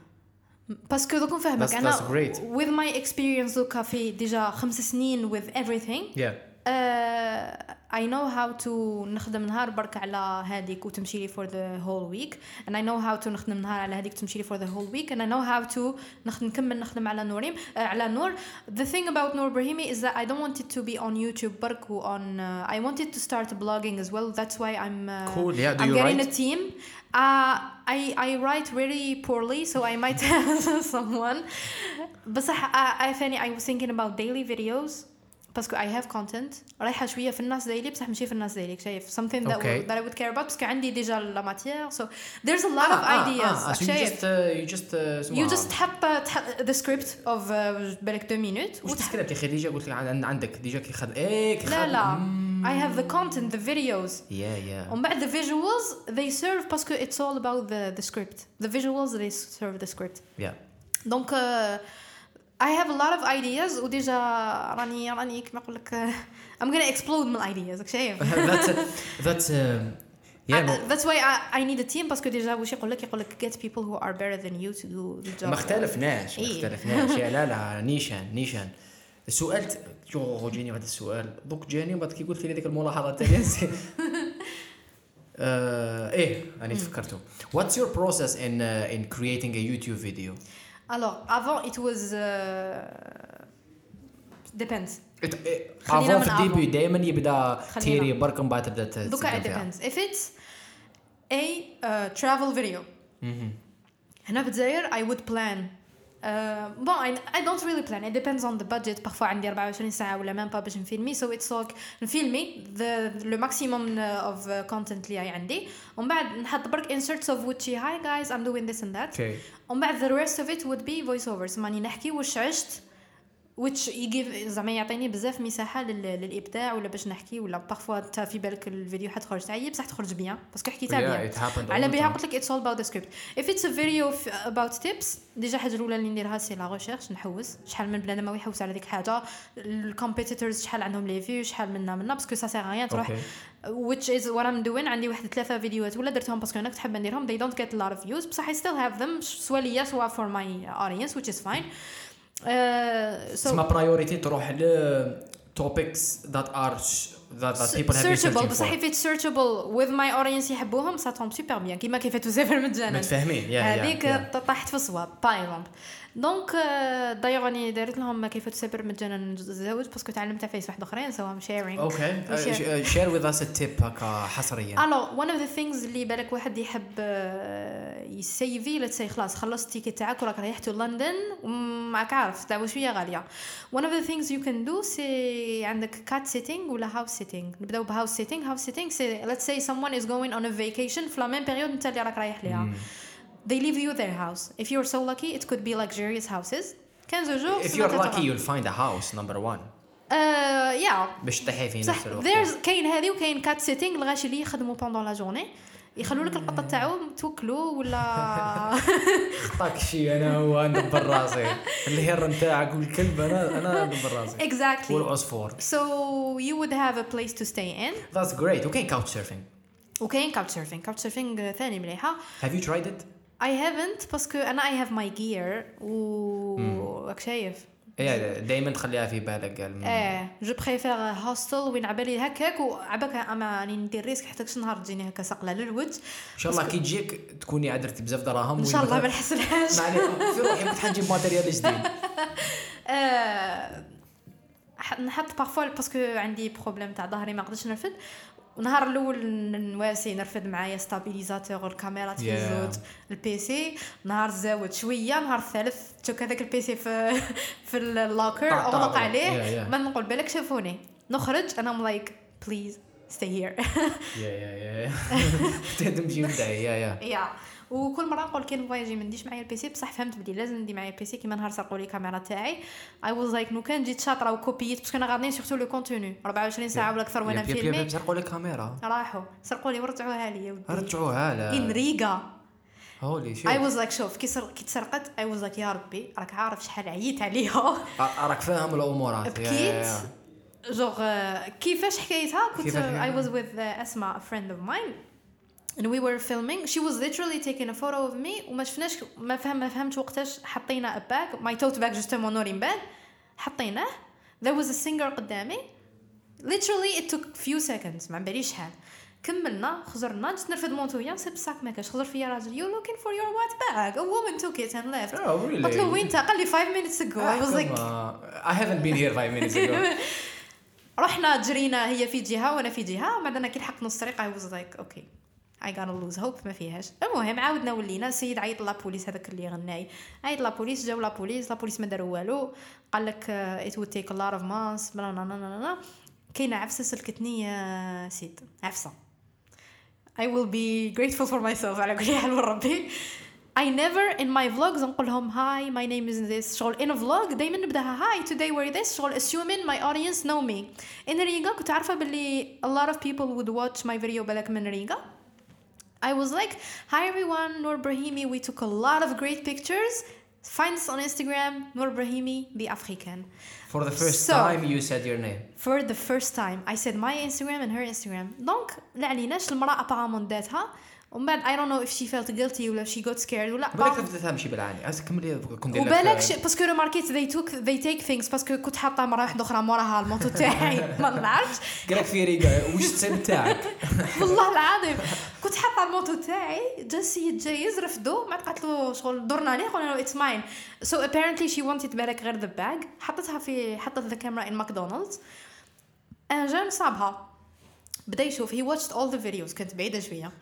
باسكو دوك نفهمك That's- انا that's great. with my experience دوكا في ديجا خمس سنين with everything yeah Uh, I know how to نخدم نهار برك على هذيك وتمشي لي for the whole week and I know how to نخدم نهار على هذيك وتمشي لي for the whole week and I know how to نخدم نكمل نخدم على نوريم uh, على نور the thing about Noor Brahimi is that I don't want it to be on YouTube برك و on uh, I wanted to start blogging as well that's why I'm uh, Cool, yeah. Do I'm you getting write? a team uh, I I write very poorly so I might have someone بصح I, I ثاني I was thinking about daily videos باسكو I have content رايحة شوية في الناس دايلي بصح ماشي في الناس دايلي شايف something that, Okay. would, that I would care about باسكو عندي ديجا لا ماتيير so there's a lot Ah, of ah, ideas ah, so you شايف just uh, you just uh, you اسمها- just تحط تحط the script of uh, بالك 2 minutes وش وتح- تسكريبت يا اخي ديجا قلت لك عن- عندك ديجا كي خد ايه كي لا خد لا I have the content the videos يا يا ومن بعد the visuals they serve باسكو it's all about the, the script the visuals they serve the script يا دونك uh, I have a lot of ideas و déjà راني راني كيما نقول لك uh, I'm gonna explode من ideas راك شايف that's that's yeah. I- that's why I, I need a team parce que déjà واش يقول لك يقول لك get people who are better than you to do the job. ما اختلفناش ما. اختلفناش لا لا نيشان نيشان السؤال جاني هذا السؤال دوك جاني وبعد كي قلت لي هذيك الملاحظه الثانية إيه أنا تفكرته what's your process in in creating a YouTube video? alors avant it was uh, depends It- إيه، خلينا افون من في الديبي avant. دائما يبدا خلينا. تيري برك من بعد تبدا ت- دوكا it تسجل فيها. depends if it's a uh, travel video مهم. هنا في الجزائر I would plan Uh, bon, I, I don't really plan. It depends on the budget. Parfois, عندي 24 ساعة ولا même pas باش نفيلمي. So it's like نفيلمي the le maximum uh, of uh, content اللي عندي. ومن بعد نحط برك inserts of وتشي hi guys I'm doing this and that. Okay. ومن بعد the rest of it would be voiceovers. ماني نحكي واش عشت which يجيب زعما يعطيني بزاف مساحة لل... للإبداع ولا باش نحكي ولا parfois أنت في بالك الفيديو حتخرج تعيب بصح تخرج bien parce que حكيتها Yeah, bien. على بها. قلت لك it's all about the script. If it's a video f- about tips déjà الحاجة الأولى اللي نديرها c'est la recherche نحوس. شحال من بنادم ما يحوس على ديك حاجة ال competitors شحال عندهم les views شحال منا منا parce que ça sert à rien تروح. Which is what I'm doing عندي واحد ثلاثة فيديوهات ولا درتهم parce que أنا كنت حابة نديرهم they don't get a lot of views. بصح I still have them سوا ليا سوا for my audience which is fine. تسمى priority تروح ل topics that are that people have searchable بصح fit searchable with my يحبوهم ça tombe super bien كيما كيفاش تسافر مجانا متفاهمين هذيك طاحت في الصواب par exemple donc d'ailleurs راني درت لهم كيف تسافر مجانا نتزوج parce que تعلمت فيس واحد أخرين so I'm sharing okay. share with us ال tip هكا حصريا. ألو one of the things اللي بالك واحد يحب آه، يسيفي لا تسي خلاص خلصت ال ticket تاعك وراك رايح to لندن ومعك عارف دعوه شوية غالية. One of the things you can do c'est عندك cat sitting ولا house sitting نبداو ب house sitting house sitting c'est let's say someone is going on a vacation في la même période انت اللي راك رايح ليها. they leave you their house if you're so lucky it could be luxurious houses 15 jours if سنة you're تتغى. lucky you'll find a house number one آه yeah باش تحي في صح نفس الوقت there's كاين هذه وكاين كات سيتينغ الغاشي اللي يخدموا بوندون لا جورني يخلوا لك القطه تاعهم توكلوا ولا خطاك شي انا هو ندبر راسي الهر نتاعك والكلب انا انا ندبر راسي exactly والعصفور so you would have a place to stay in that's great وكاين couch surfing وكاين كاوتش سيرفينغ كاوتش سيرفينغ ثاني مليحه have you tried it I haven't parce que أنا I have my gear و راك شايف. إيه دائما تخليها في بالك قال إيه je préfère hostel وين عبالي هكاك وعباك أما راني ندير risque حتى شي نهار تجيني هكا سقله للوجه إن شاء الله كي تجيك تكوني عاد بزاف دراهم إن شاء الله ما نحسنهاش معني في روحي كنت حنجيب matériel جديد. ح- نحط parfois parce que عندي problème تاع ظهري ما نقدرش نرفد. النهار الأول نواسي نرفد معايا ستابيليزاتور الكاميرا تهزوت البيسي نهار زاود شوية نهار الثالث تشوك هذاك البيسي في في اللوكر أغلق عليه. Yeah, yeah. ما نقول بالك شافوني. نخرج أنا ام لايك بليز stay here. يا يا يا تمشي بدعي يا يا يا وكل مرة نقول كي نفواياجي ما نديش معايا البيسي بصح فهمت بلي لازم ندي معايا البيسي كيما نهار سرقوا لي الكاميرا تاعي. اي واز لايك نو كان جيت شاطرة وكوبيت باسكو أنا غاديين سورتو لو كونتوني 24 ساعة ولا أكثر وأنا فيلمي سرقوا لي كاميرا. راحوا سرقوا لي ورجعوها لي رجعوها لا ان ريغا holy shit I was like شوف كي سر... كي تسرقت I was like يا ربي راك عارف شحال عييت عليها. راك فاهم يا- بكيت. جوغ كيفاش حكايتها؟ كنت كيفاش I حكايتها؟ was with uh, Asma and we were filming she was literally taking a photo of me وما شفناش ما فهم ما فهمتش وقتاش حطينا a bag my tote bag جوستومون نوري بان حطيناه there was a singer قدامي literally it took few seconds ما باليش شحال كملنا خزرنا جيت نرفد مونتويا سيب الساك ما كاش خزر فيا راجل you looking for your white bag a woman took it and left Oh, really? قلت له وين تا قال لي 5 minutes ago I was Ah, like come on. I haven't been here five minutes ago. رحنا جرينا هي في جهه وانا في جهه وبعد انا كي لحقت نص الطريق اي واز لايك اوكي I gotta lose hope ما فيهاش. المهم عاودنا ولينا السيد عيط la police هذاك اللي غناي. عيط لابوليس جاو لابوليس لابوليس ما داروا والو. قال لك ات take a lot of months بلا نا نا كاينة عفسة سلكتني يا سيد. عفسة. I will be grateful for myself على كل حال وربي I never in my vlogs نقول لهم hi my name is this. شغل in a vlog دايما نبدأها hi today we're this. شغل assuming my audience know me. In ريغا كنت عارفة باللي a lot of people would watch my video بالك من ريغا. I was like hi everyone Noor Brahimi we took a lot of great pictures find us on Instagram Noor Brahimi the African For the first So- time you said your name. for the first time I said my Instagram and her Instagram دونك لا عليناش المرأة apparemment داتها ومن بعد I don't know if she felt guilty ولا she got scared. ولا بالك تبدا تمشي بالعاني عايز كملي كنت وبالك. باسكو رماركيت they took they take things باسكو كنت حاطه مره واحدة أخرى موراها الموتو تاعي ما نعرفش قالك في ريقا وش السن تاعك والله العظيم كنت حاطه الموتو تاعي جا السيد جاي يزرف دو ما قالت له شغل درنا عليه قلنا له اتس ماين سو apparently she wanted بالك غير ذا باج حطتها في حطت ذا كاميرا ان ماكدونالدز جا صابها. بدأ يشوف. He watched all the videos. كانت بعيدة شوية.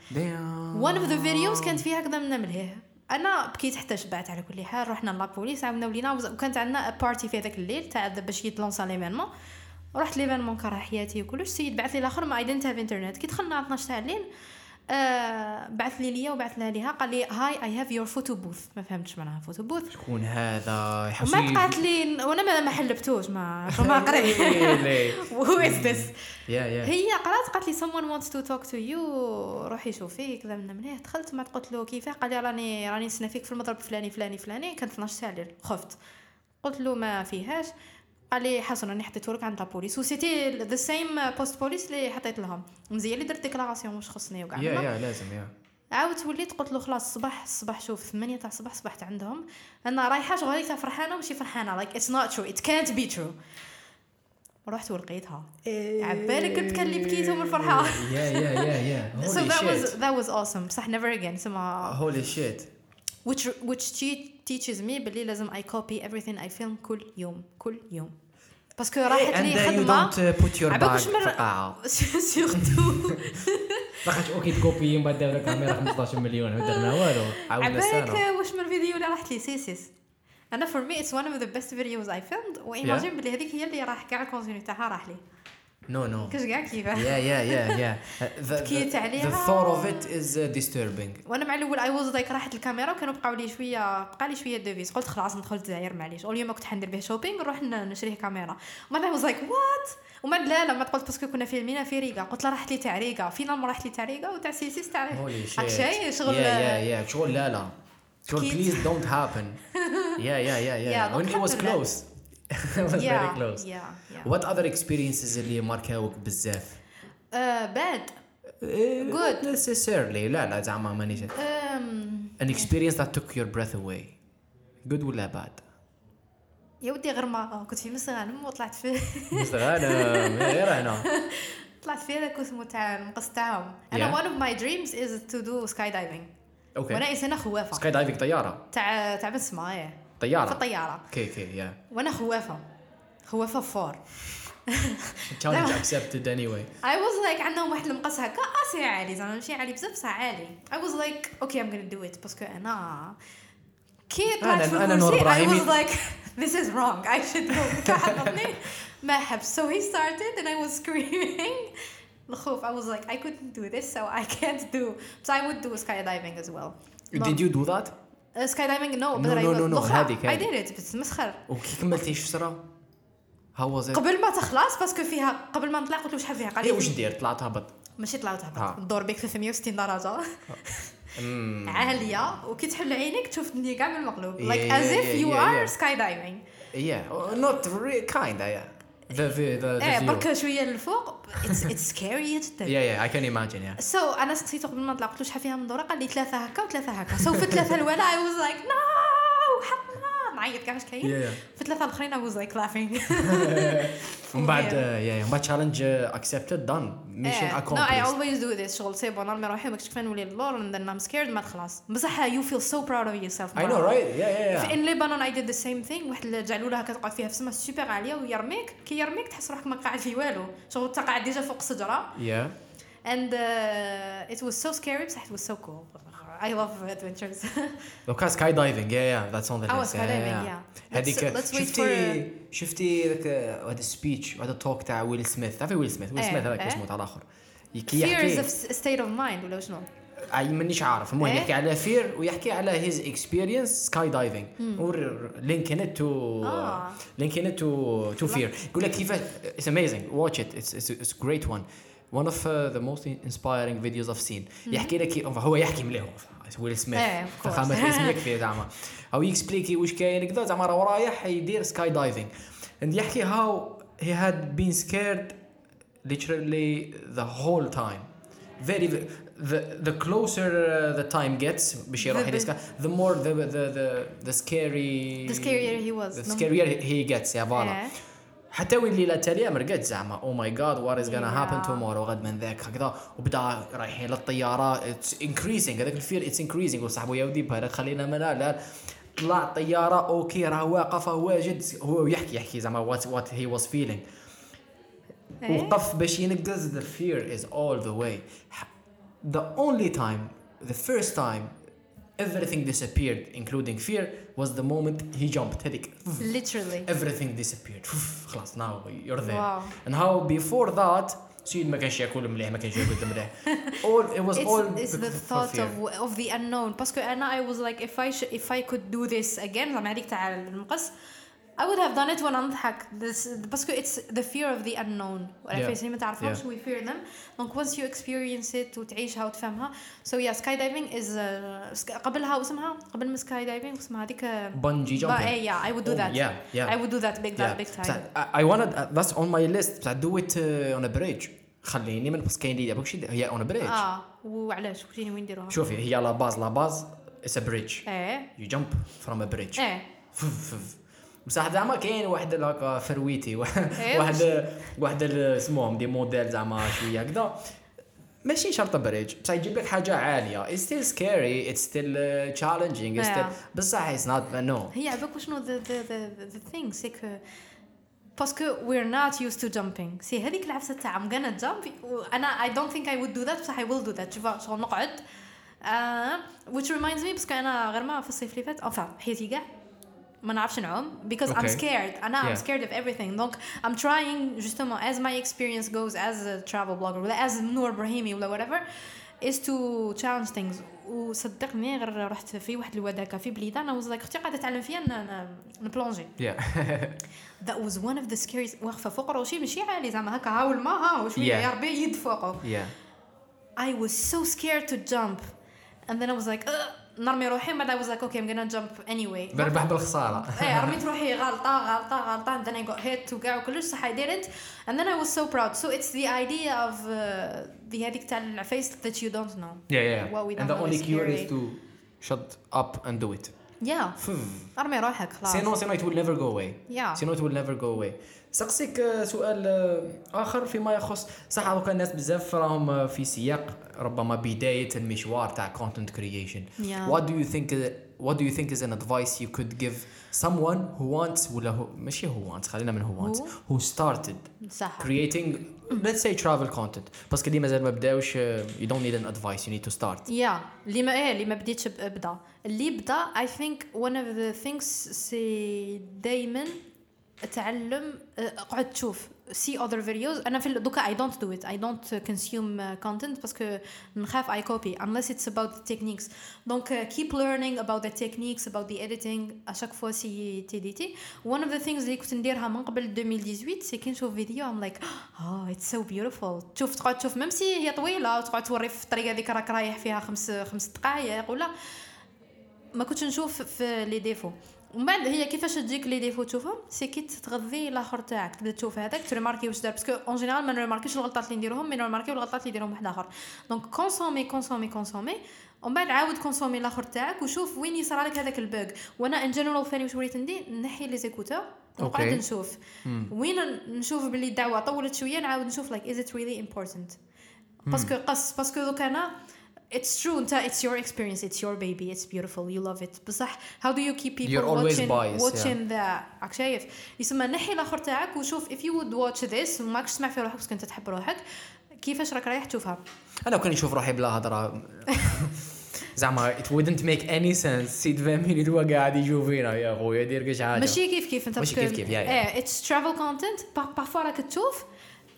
One of the videos كانت فيها هكذا من ملهيه أنا بكيت حتى شبعت على كل حال. رحنا لابوليس عاودنا ولينا وكانت عندنا بارتي في هذاك الليل تاع باش يتلونسا ليفينمون رحت l'événement كره حياتي وكلش. السيد بعث لي الآخر ما I didn't have internet كي دخلنا على 12 تاع الليل آه بعث لي ليا وبعث لها ليها. قال لي hi I have your photo booth ما فهمتش معناها photo booth شكون هذا؟ يحس وما قالت لي وأنا ما ما حلبتوش ما ما قريت this? yeah yeah هي قرات قالت لي someone wants to talk to you. روحي شوفي كذا من منه دخلت ما قلت له كيفاه. قال لي راني راني نسنى فيك في المضرب فلاني فلاني فلاني. كانت 12 ساعه الليل خفت. قلت له ما فيهاش. قال لي حسن راني حطيته لك عند la police و c'était the same poste police اللي حطيت لهم. مزيان اللي درت déclaration واش خصني وكاع yeah yeah لازم yeah. عاودت وليت قلت له خلاص الصباح الصباح شوف 8 تاع الصباح صبحت عندهم. أنا رايحة شغل تا فرحانة ومشي فرحانة. لايك اتس نوت ترو ات كانت بي ترو رحت ولقيتها. عبالك قلت كان اللي بكيت من الفرحة. yeah yeah yeah yeah that was shit. that was awesome. بصح never again. سما holy shit. which which te- teaches me باللي لازم I copy everything I film كل يوم. كل يوم. parce que راحت لي خدمة. don't put your عباك مر surtout راحت okay تكوبي من بعد داو كاميرا 15 مليون ما درنا والو. عاودنا عبالك واش من الفيديو اللي راحت لي؟ سيسيس أنا for me it's one of the best videos I filmed. و imagine بلي هذيك هي اللي راح كاع ال contenu تاعها راح لي. no no كاش كاع كيفاه yeah yeah yeah yeah بكيت عليها. the thought of it is uh, disturbing. وأنا مع الأول I was like راحت الكاميرا وكانوا بقاو لي شوية بقى لي شوية devises. قلت خلاص ندخل الجزائر معليش. اليوم كنت حندير به shopping نروح نشريه كاميرا. ومن was like what ومن لا لا ما قلت parce que كنا فيلمينا في ريغا قلت لا راحت لي تاع ريغا finale راحت لي تاع ريغا وتاع سيسيس تاع هاك شيء شغل يا يا يا شغل لا لا. شغل please don't happen. يا يا يا يا Yeah, when it was close. was very yeah close. yeah yeah. What other experiences اللي ماركاوك بزاف؟ Uh, bad. Good. necessarily. لا لا زعما مانيش. Um, an experience that took your breath away. Good ولا bad يا ودي غير ما كنت في مستغانم وطلعت في. غنم غير أنا. طلعت في هذاك اسمه تاع المقص تاعهم. أنا one of my dreams is to do skydiving. وأنا okay إنسانة خوافة. sky diving طيارة. تاع تاع بسمه إيه في طياره الطياره okay okay يا وأنا خوافه هو ففور challenge accepted anyway I was like عندهم واحد المقص هكا اسي عالي زعما ماشي عالي بزاف بصح عالي I was like okay I'm gonna do it parce que أنا كي طلعت في الكرسي I was like this is wrong I should go كحطني ما حبس so he started and I was screaming الخوف I was like I couldn't do this so I can't do but I would do skydiving as well did you do that I no, was no, no, الأخرى. هذيك- did it بس مسخر. وكي كملتي شفرة how was it قبل ما تخلص parce que فيها قبل ما نطلع قلت له شحال فيها؟ قال إيه لي واش دير طلعت هبط ماشي طلعت. هبط الدور بيك 360 درجة. أمم. عالية. وكي تحل عينيك تشوف الدنيا كاع من المقلوب Yeah, like yeah, as if yeah, you yeah, are yeah. The the, the إيه. برك شوية للفوق it's it's scary جدا yeah yeah I can imagine yeah. so أنا سقسيته قبل ما نطلع قلت له شحال فيها من دوره قال لي ثلاثة هكا وثلاثه هكا. so في الثلاثه الاولى I was like no! حطنا نعيط كاع واش كاين. في الثلاثه الاخرين I was like laughing. ومن بعد uh, yeah من بعد challenge accepted done. Mission إيه. no I accomplished. always do this. شغل c'est bon نرمي روحي باش كيف نولي للور and then I'm scared ما خلاص. بصح you feel so proud of yourself I know right? Yeah yeah في yeah in Lebanon I did the same thing واحد الجعلولة هكا تقعد فيها في السما سوبر عالية ويرميك. كي يرميك تحس روحك ما قاعد في والو. شغل انت قاعد déjà فوق الشجره yeah. And uh, it was so scary بصح it was so cool. I love adventures لو كان سكاي دايفنج yeah yeah that's on the Oh, list skydiving, yeah. هذيك Let's- let's wait شفتي شفتي ذاك هذا السبيتش هذا التوك تاع ويل سميث تعرفي ويل سميث ويل إيه، سميث هذاك إيه. اسمه تاع الاخر كي fear is يحكي a state of mind ولا شنو اي مانيش عارف المهم إيه؟ يحكي على فير ويحكي على هيز اكسبيرينس سكاي دايفنج لينكين ات تو آه. لينكين ات تو تو فير يقول لك كيفاش اتس اميزنج واتش ات اتس اتس جريت وان one of uh, the most inspiring videos I've seen يحكي لك كيف- هو يحكي مليح ويل سميث إيه، of course. فخامة اسم يكفي زعما او يكسبليكي واش كاين كذا زعما راه رايح يدير سكاي دايفنج and يحكي how he had been scared literally the whole time very very- the the closer uh, the time gets باش يروح The- يدير سكاي the more the the the, the scary the scarier he was the No- scarier he gets يا فوالا إيه. حتى وين الليلة التاليه ما رقدت زعما oh my God what is gonna happen. tomorrow غد من ذاك. هكذا. وبدأ رايحين للطيارة. it's increasing هذاك ال fear it's increasing وصاحبو يا ودي خلينا من لا. طلع الطيارة. okay راه واقف. هو واجد. هو يحكي يحكي زعما what what he was feeling. وقف باش ينقز. The fear is all the way. The only time the first time everything disappeared including fear was the moment he jumped هذيك literally everything disappeared خلاص now you're there Wow. and how before that سيد ما كانش ياكل مليح ما كانش ياكل مليح all it was all it's, it's the because thought fear. of of the unknown باسكو انا I was like if I sh- if I could do this again زعما هذيك تاع المقص I would have done it وانا نضحك this باسكو it's the fear of the unknown Yeah. yeah. ما تعرفهمش Yeah. we fear them donc once you experience it وتعيشها وتفهمها so yeah skydiving is uh, sky- قبلها واسمها قبل من skydiving واسمها هذيك bungee But, jumping eh, yeah I would do Oh, that yeah, yeah. I would do that big that Yeah. big بصح time I I wanted uh, that's on my list بصح do it uh, on a bridge خليني من بس كاين اللي دابا هي on a bridge اه وعلاش قلتيني وين نديروها شوفي هي لا باز لا باز it's a bridge ايه you jump from a bridge ايه فف- فف. بصح زعما كاين واحد هكا فرويتي واحد إيه، واحد واحد اسمهم des modèles زعما شوية هكذا. ماشي شرط bridge. بصح يجيب لك حاجة عالية. It's still scary. It's still uh, challenging. It's still Yeah. بصح it's not no. هي عباك وشنو the the the, the thing c'est que parce que we're not used to jumping. c'est هذيك العفسة تاع I'm gonna jump. أنا I don't think I would do that. بصح I will do that. شوف شغل نقعد. آه which reminds me parce que أنا غير ما في الصيف اللي فات enfin حياتي كاع. ما نعرفش نعوم because I'm Okay. scared انا I'm Yeah. scared of everything donc I'm trying justement as my experience goes as a travel blogger ولا as نور ابراهيمي ولا whatever is to challenge things وصدقني غير رحت في واحد الوداكه في بليده انا was like اختي قاعده تعلم فيا ن- ن- نبلونجي yeah that was one of the scariest واقفه فوق روشي ماشي عالي زعما هكا ها والما ها وشويه Yeah. يا ربي يد فوقه yeah I was so scared to jump and then I was like "Ugh." نرمي روحي بعد I was like okay I'm gonna jump anyway بربح بالخساره ايه رميت روحي غلطه غلطه غلطه and then I got hit وكاع وكلش صح I did it and then I was so proud so it's the idea of uh, the هذيك تاع العفايس that you don't know yeah yeah What we and don't the know only is cure is scary. to shut up and do it Yeah. ارمي روحك خلاص. سينو سينو it will never go away. Yeah. سينو it will never go away. سقسيك آه، سؤال آه، آخر فيما يخص صح دوكا الناس بزاف راهم آه، في سياق ربما بداية المشوار تاع content creation. Yeah. what do you think uh, what do you think is an advice you could give someone who wants ولا هو ماشي who wants خلينا من who wants Who? started صح creating let's say travel content parce que اللي مازال ما بداوش uh, you don't need an advice you need to start يا اللي ما إيه اللي ما بديتش ابدا اللي بدا I think one of the things c'est دايما تعلم آه، اقعد تشوف see other videos أنا في دوكا I don't do it I don't consume content parce que نخاف I copy unless it's about the techniques donc keep learning about the techniques about the editing à chaque fois c'était c'était one of the things اللي كنت نديرها من قبل 2018 c'est كي نشوف فيديو I'm like آه it's so beautiful تشوف تقعد تشوف même si هي طويله وتقعد توري في الطريقة هذيك راك رايح فيها خمس خمس دقائق ولا ما كنتش نشوف في les défauts ومن بعد هي كيفاش تجيك les défauts تشوفهم c'est كي تغذي الآخر تاعك. تبدأ تشوف هذاك تريماركي واش دار. parce que en général ما نريماركيش الغلطات اللي نديرهم mais نريماركيو الغلطات اللي يديرهم واحد آخر. donc consommer consommer consommer ومن بعد عاود consommer الآخر تاعك وشوف وين يصرى لك هذاك ال bug. وأنا en général ثاني واش وليت ندير؟ نحي les écouteurs ونقعد أوكي. نشوف وين نشوف باللي الدعوة طولت شوية نعاود نشوف like is it really important parce que قص parce que دوك أنا It's true انت it's your experience it's your baby it's beautiful you love it. بصح how do you keep people You're always watching biased, watching the راك شايف يسمى نحي الآخر تاعك وشوف if you would watch this وماكش تسمع في روحك parce que انت تحب روحك كيفاش راك رايح تشوفها؟ أنا كان نشوف روحي بلا هضره زعما it wouldn't make any sense. سيد فاميلي هو قاعد يشوف فينا يا خويا دير كاش حاجة. ماشي كيف كيف أنت ماشي كيف كيف، يا. إيه it's travel content parfois راك تشوف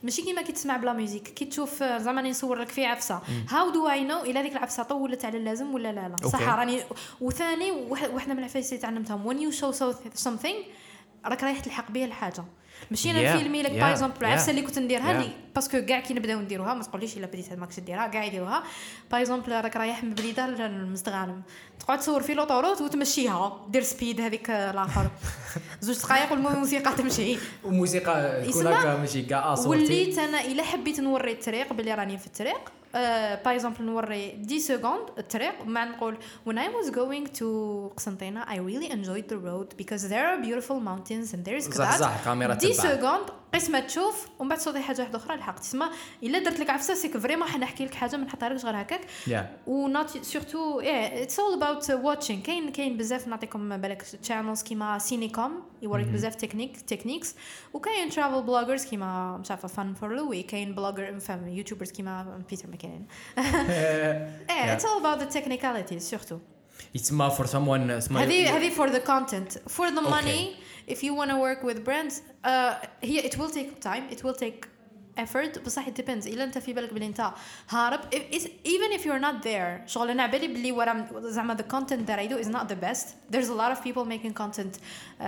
ماشي كيما كي تسمع بلا music كي تشوف آه، زعما راني نصور لك في عفسة. how do I know إلا هذيك العفسة طولت على اللازم ولا لا لا؟ صح. راني وثاني واحدة من العفايس اللي تعلمتهم you show so- something راك رايح تلحق بها الحاجة. ماشي أنا Yeah, نفيلمي لك par exemple العفسه. اللي كنت نديرها. اللي parce que كاع كي نبداو نديروها ما تقوليش إلا بديت ماكش ديرها كاع يديروها. par exemple راك رايح من بليده للمستغانم تقعد تصور في l'autoroute وتمشيها. دير speed هذيك الآخر. زوج دقائق والموسيقى تمشي. وموسيقى تكون ماشي كاع وليت أنا إلا حبيت نوري الطريق بلي راني في الطريق. باغ اكزومبل نوري 10 سكوند الطريق ومع نقول when I was going to قسنطينه I really enjoyed the road because there are beautiful mountains and there is صح كذا صح كاميرا 10 تبع سكوند قيس ما تشوف ومن بعد صوتي حاجة واحدة أخرى لحقت. تسمى إلا درت لك عفسة c'est que vraiment حنحكي لك حاجة ما نحطها لكش غير هكاك. Yeah. و not surtout it's all about watching كاين كاين بزاف نعطيكم بالك channels كيما سينيكوم يوريك بزاف technique techniques وكاين travel vloggers كيما مش عارفة FunForLouis كاين vlogger فهم YouTubers كيما Peter McKinnon إيه اتس اول اباوت ذا تكنيكاليتيز سورتو يتسمى for someone اسمها هذه هذه for the content. For the Okay. money if you want to work with brands uh, هي it will take time it will take effort بصح it depends الا انت في بالك بلي انت هارب if, is- even if you're not there شغل انا على بالي بلي ورا زعما the content that I do is not the best there's a lot of people making content uh,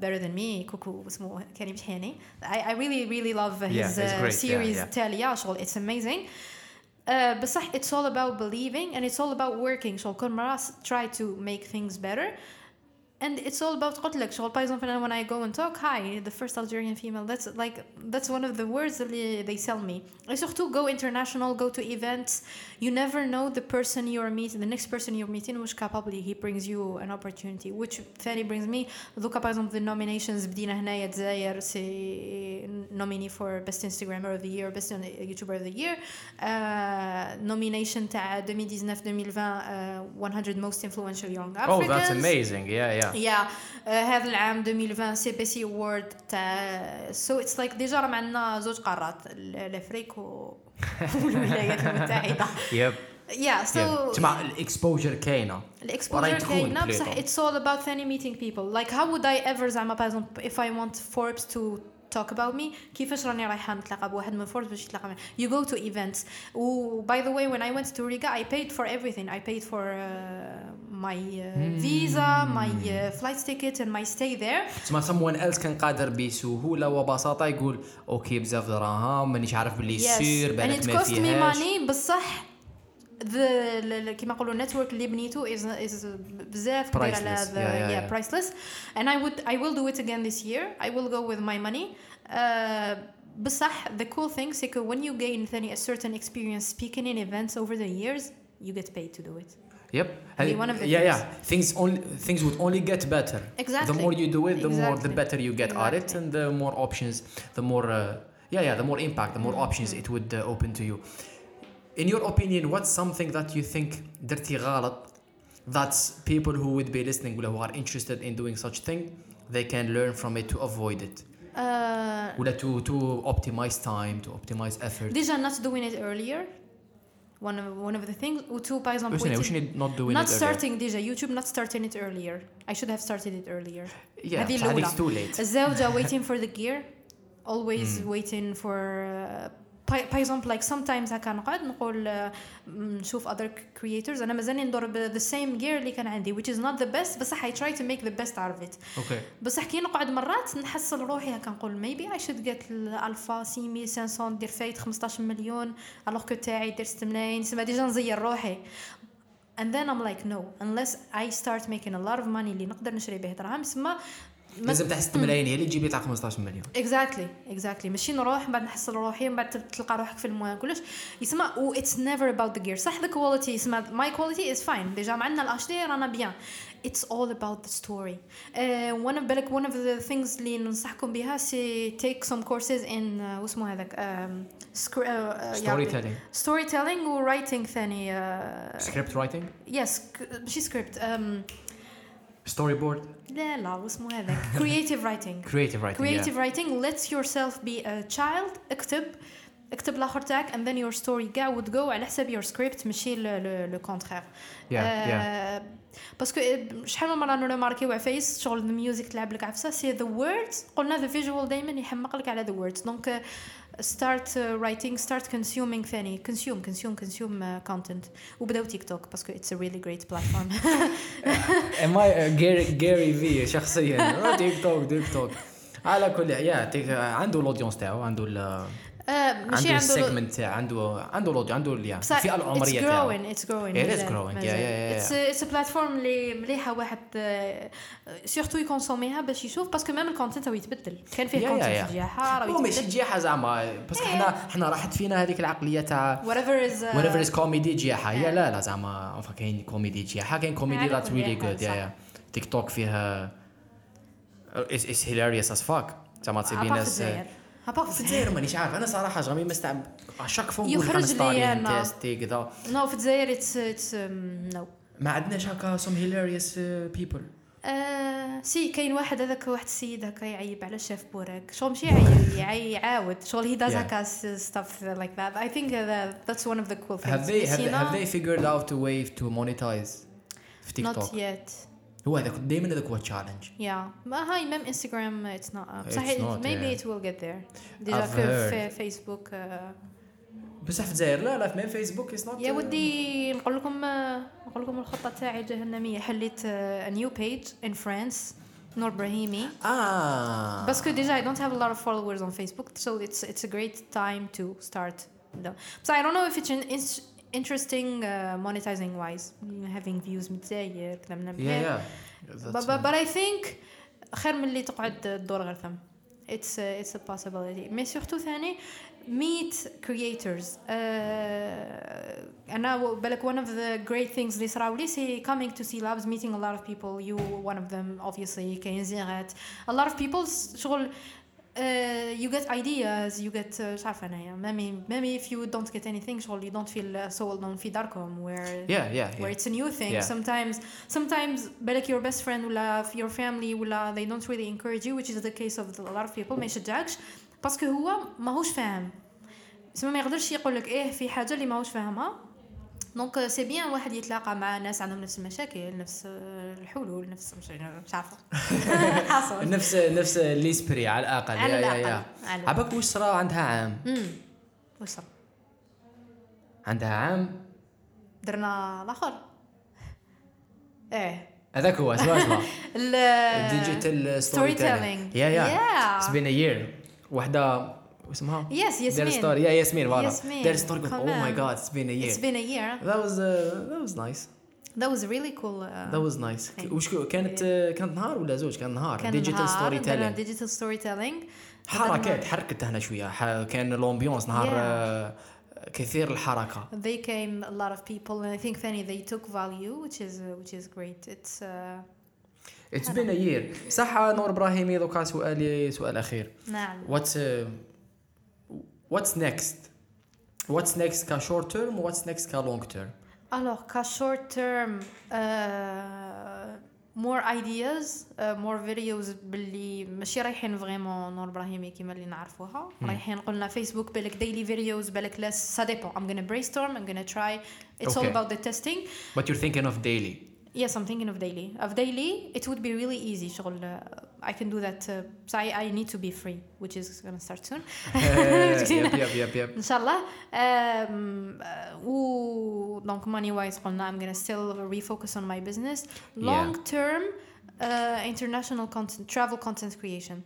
better than me كوكو اسمه كريم شحياني I, I really really love his Yeah, he's uh, great. Yeah, series yeah. تاليا شغل it's amazing uh, بصح it's all about believing and it's all about working شغل كل مرة try to make things better and it's all about قلت لك شغل for example when I go and talk hi the first Algerian female that's like that's one of the words that they sell me I surtout go international go to events you never know the person you're meeting the next person you're meeting which capably he brings you an opportunity which ثاني brings me دوكا par exemple the nominations بدينا هنايا الجزائر سي nominee for best Instagrammer of the year best YouTuber of the year uh, nomination تاع 2019 2020 uh, 100 most influential young Oh, Africans that's amazing. Yeah, yeah. يا آه، هذا العام 2020 سي بي سي وورد تاع سو اتس لايك ديجا راه عندنا زوج قارات ال- الافريق و- والولايات المتحده Yep. يا Yeah. سو تسمع الاكسبوجر كاينه الاكسبوجر وراي تكون كاينه بصح بليطو. اتس اول اباوت ثاني meeting people like how would I ever زعما باغ اكزومبل if I want Forbes to talk about me كيفاش راني رايحه نتلاقى بواحد من فوربس باش يتلاقى معايا you go to events و by the way when I went to Riga I paid for everything I paid for uh, my uh, visa my uh, flight ticket and my stay there تسمع someone else كان قادر بسهوله وبساطه يقول أوكي بزاف دراهم مانيش عارف باللي يصير and بالك it ما cost me فيهاش money بصح the ل- ل- كيما نقولوا النتورك اللي بنيتو is is بزاف كبير على Priceless. هذا Yeah, yeah, yeah, yeah. priceless and I would I will do it again this year I will go with my money uh, بصح the cool thing is that when you gain ثاني a certain experience speaking in events over the years you get paid to do it Yep. Be one of the yeah, yeah. Things only things would only get better. Exactly. The more you do it, the more the Exactly. better you get at it, Exactly. and the more options, the more uh, yeah, yeah, the more impact, the more Mm-hmm. options it would uh, open to you. In your opinion, what's something that you think درتي غلط that's people who would be listening ولا who are interested in doing such thing they can learn from it to avoid it آه، ولا to to optimize time to optimize effort Deja not doing it earlier. One of one of the things. Or two, by example, وش يعني- وش waiting- يعني not doing not it earlier? starting Deja YouTube, not starting it earlier. I should have started it earlier. yeah هذه بصح هذيك الأولى. too late الزوجة waiting for the gear, always Hmm. waiting for. Uh, by by example, like sometimes هكا نقعد نقول uh, نشوف other creators. أنا مازالني ندور the same gear اللي كان عندي which is not the best بصح I try to make the best out of it. أوكي بصح كي نقعد مرات نحصل روحي هكا نقول maybe I should get الالفا 6500 دير فايت 15 مليون alors que تاعي دير 6 ملايين سما déjà نزير روحي. And then I'm like no. Unless I start making a lot of money اللي نقدر نشري به دراهم سما لازم 6 ملايين هي اللي تجيب لي تاع 15 مليون. exactly exactly ماشي نروح من بعد نحصل روحي من بعد تلقى روحك في الموان كلش. يسمى و it's never about the gear صح the quality يسمى my quality is fine déjà مع عندنا ال HD رانا bien it's all about the story of بالك one of the things اللي ننصحكم بها c'est some courses in uh, واسمه هذاك storytelling storytelling و writing ثاني script writing yes ماشي سكريبت ستوري بورد لا لا واسمه هذاك creative writing كريتيف رايتنج creative writing lets yourself be a child اكتب اكتب الآخر تاعك and then your story كاع would go على حساب your script ماشي le contraire parce que شحال من مرة نرماركيو عفايس شغل ال music تلعب لك عفسه c'est the words. قلنا the visual دائما يحمق لك على the words. donc start uh, writing start consuming ثاني. consume consume uh, content. وبداو تيك توك parce que it's a really great platform. ام اي جيري جيري في شخصيا؟ تيك توك تيك توك على كل yeah عنده ال audience تاعو عنده ماشي عنده ال segment تاع عنده عنده الاوديو عنده ال- بصح الفئه العمريه تاعو yeah, it's a, it's a platform اللي مليحة واحد surtout يكونسوميها باش يشوف parce que même ال content راه يتبدل. كان فيه content هو راه ماشي جياحه زعما بس حنا حنا راحت فينا هذيك العقلية تاع whatever is uh, whatever is comedy جياحه هي لا لا زعما كاين كوميدي جياحه كاين كوميدي really حال، good. يا. يا تيك توك فيها it's, it's hilarious as fuck. زعما في ناس أبار في الجزائر مانيش عارف. أنا صراحة جامي مستعب. شاك فون نقول يخرج لي. تيستي كذا نو في الجزائر اتس نو ما عندناش هكا some hilarious uh, people. سي كاين واحد هذاك واحد السيد هكا يعيب على شاف بوراك شغل ماشي يعيب يعي- يعاود. شغل هي Yeah. هكا that. I think that that's one of the cool things. have they have, نسينا- have they figured out a way to monetize في TikTok not yet. هو هذاك دائما هذاك هو تشالنج Yeah, ما هاي ميم انستغرام it's not up. It's صحيح not, maybe yeah. it will get there. ديجا I've في في فيسبوك آه، بصح في الجزائر لا لا في فيسبوك از نوت يا ودي نقول لكم آه، نقول لكم الخطة تاعي الجهنمية حليت آه، a new page in France نور ابراهيمي اه باسكو ديجا I don't have a lot of followers on Facebook so it's it's a great time to start them. So I don't know if it's an in- interesting uh, monetizing wise having views متزاير كذا من يا يا but, but, but I think خير من اللي تقعد تدور غير ثم it's a, it's a possibility مي سورتو ثاني meet creators uh, انا و- بالك one of the great things اللي صراو لي سي coming to see labs meeting a lot of people you one of them obviously كاين زيغات a lot of people شغل Uh, you get ideas you get uh, مش عارفه انايا maybe maybe if you don't get anything شغل you don't feel so alone في داركم where يا يا where it's a new thing Yeah. sometimes sometimes بالك your best friend ولا your family ولا they don't really encourage you which is the case of a lot of people ما يشجعكش باسكو هو ماهوش فاهم اسمه ما يقدرش يقول لك ايه في حاجه اللي ماهوش فاهمها donc c'est bien واحد يتلاقى مع ناس عندهم نفس المشاكل نفس الحلول نفس مش مش عارفة. حاصل نفس نفس l'esprit على الأقل. على يا يا على بالك واش صرا عندها عام؟ واش صار عندها عام؟ درنا الآخر. إيه. هذاك هو أسمع أسمع. ال digital story storytelling. yeah yeah. it's been a year وحدة اسمها يس ياسمين story yeah ياسمين voilà ياسمين. دير story Come oh my. God it's been a It's year been a year. that was uh, that was nice. That was really cool. Uh, that was nice. وش كانت كانت نهار ولا زوج؟ كان نهار. كان digital storytelling digital storytelling. حركات حركت هنا شوية. كان ال ambiance نهار Yeah. آه، كثير الحركة. They came a lot of people and I think ثاني they took value which is uh, which is great. It's uh, it's been year صح نور براهيمي دوكا سؤالي سؤال أخير. نعم. واتس واتس نيكست واتس نيكست كشورت تيرم واتس نيكست كلونج تيرم Alors, qu'à short term, uh, more ideas, uh, more videos باللي ماشي رايحين فريمون نور ابراهيمي كيما اللي نعرفوها رايحين قلنا فيسبوك بالك daily videos بالك less ça dépend I'm gonna brainstorm I'm gonna try it's all Okay. about the testing But you're thinking of daily. yes I'm thinking of daily of daily it would be really easy شغل uh, I can do that. Uh, so I, I, need to be free, which is going to start soon. yep, yep, yep, yep. Inshallah. Um, uh, ooh, donc money wise, I'm going to still refocus on my business. Long term, yeah. uh, international content, travel content creation.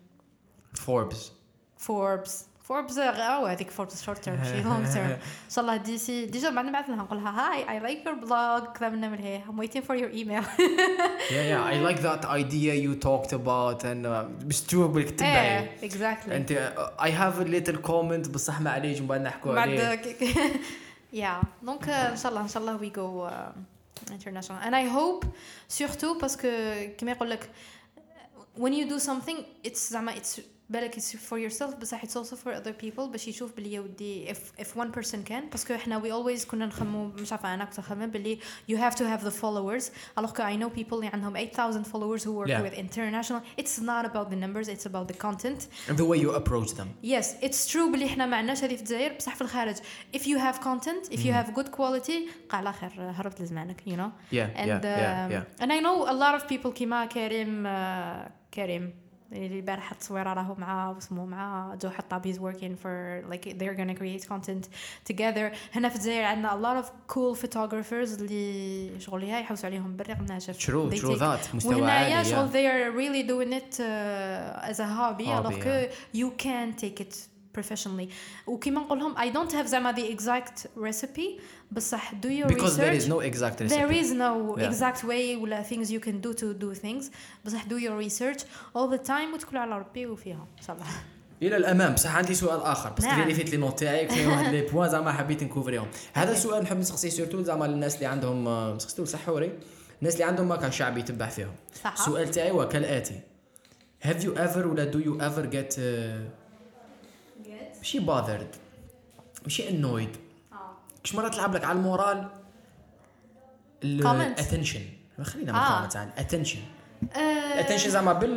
Forbes. Forbes. Forbes اه هذيك Forbes short term شي long term ان شاء الله دي سي ديجا بعد نبعث لها نقول لها هاي I like your blog كذا من من هي I'm waiting for your email Yeah, yeah. I like that idea you talked about and uh, مش تشوف بالك تبعي. ايه exactly انت uh, I have a little comment بصح معليش من بعد نحكوا بعد عليه. yeah donc euh, ان شاء الله ان شاء الله we go uh, international and I hope surtout parce que كما يقول لك when you do something it's زعما it's بالك it's for yourself بصح it's also for other people باش يشوف بلي يا ودي if if one person can باسكو إحنا we always كنا نخمو مش عارفه أنا كنت نخمم بلي you have to have the followers alors que I know people اللي عندهم 8000 followers who work Yeah. with international it's not about the numbers it's about the content And the way you approach them. Yes, it's true بلي إحنا ما عندناش هذه في الجزائر بصح في الخارج if you have content if you have good quality قاع على خير هربت لزمانك you know Yeah, and yeah, yeah, um, yeah. and I know a lot of people كيما كريم uh, كريم اللي البارح حط صويره راهو مع اسمه مع جو حطاب he's working for like they're gonna create content together هنا في الجزائر عندنا a lot of cool photographers اللي شغل هاي يحوسوا عليهم بالريق ناشف True, They true take- that. مستوى وهنايا عالي. شغل yeah. they are really doing it uh, as a hobby Hobby, alors que you can take it professionally. وكيما نقول لهم I don't have زعما the exact recipe بصح do your Because there is no exact recipe. there is no Yeah. exact way ولا things you can do to do things. بصح do your research all the time وتكلوا على ربي وفيها. ان شاء الله إلى الأمام. بصح عندي سؤال آخر. بس نعم. اللي في les notes تاعي كاين واحد les points زعما حبيت نكوفريهم. هذا السؤال نحب نسقسيه surtout زعما للناس اللي عندهم آه، سقسيتو سحوري الناس اللي عندهم ماكا شعبي يتبع فيهم. صح. السؤال تاعي هو كالآتي. Have you ever ولا do you ever get uh, ماشي bothered ماشي annoyed. كش مرة تلعب لك على ال moral؟ attention. خلينا من آه. على attention آه، attention زعما بال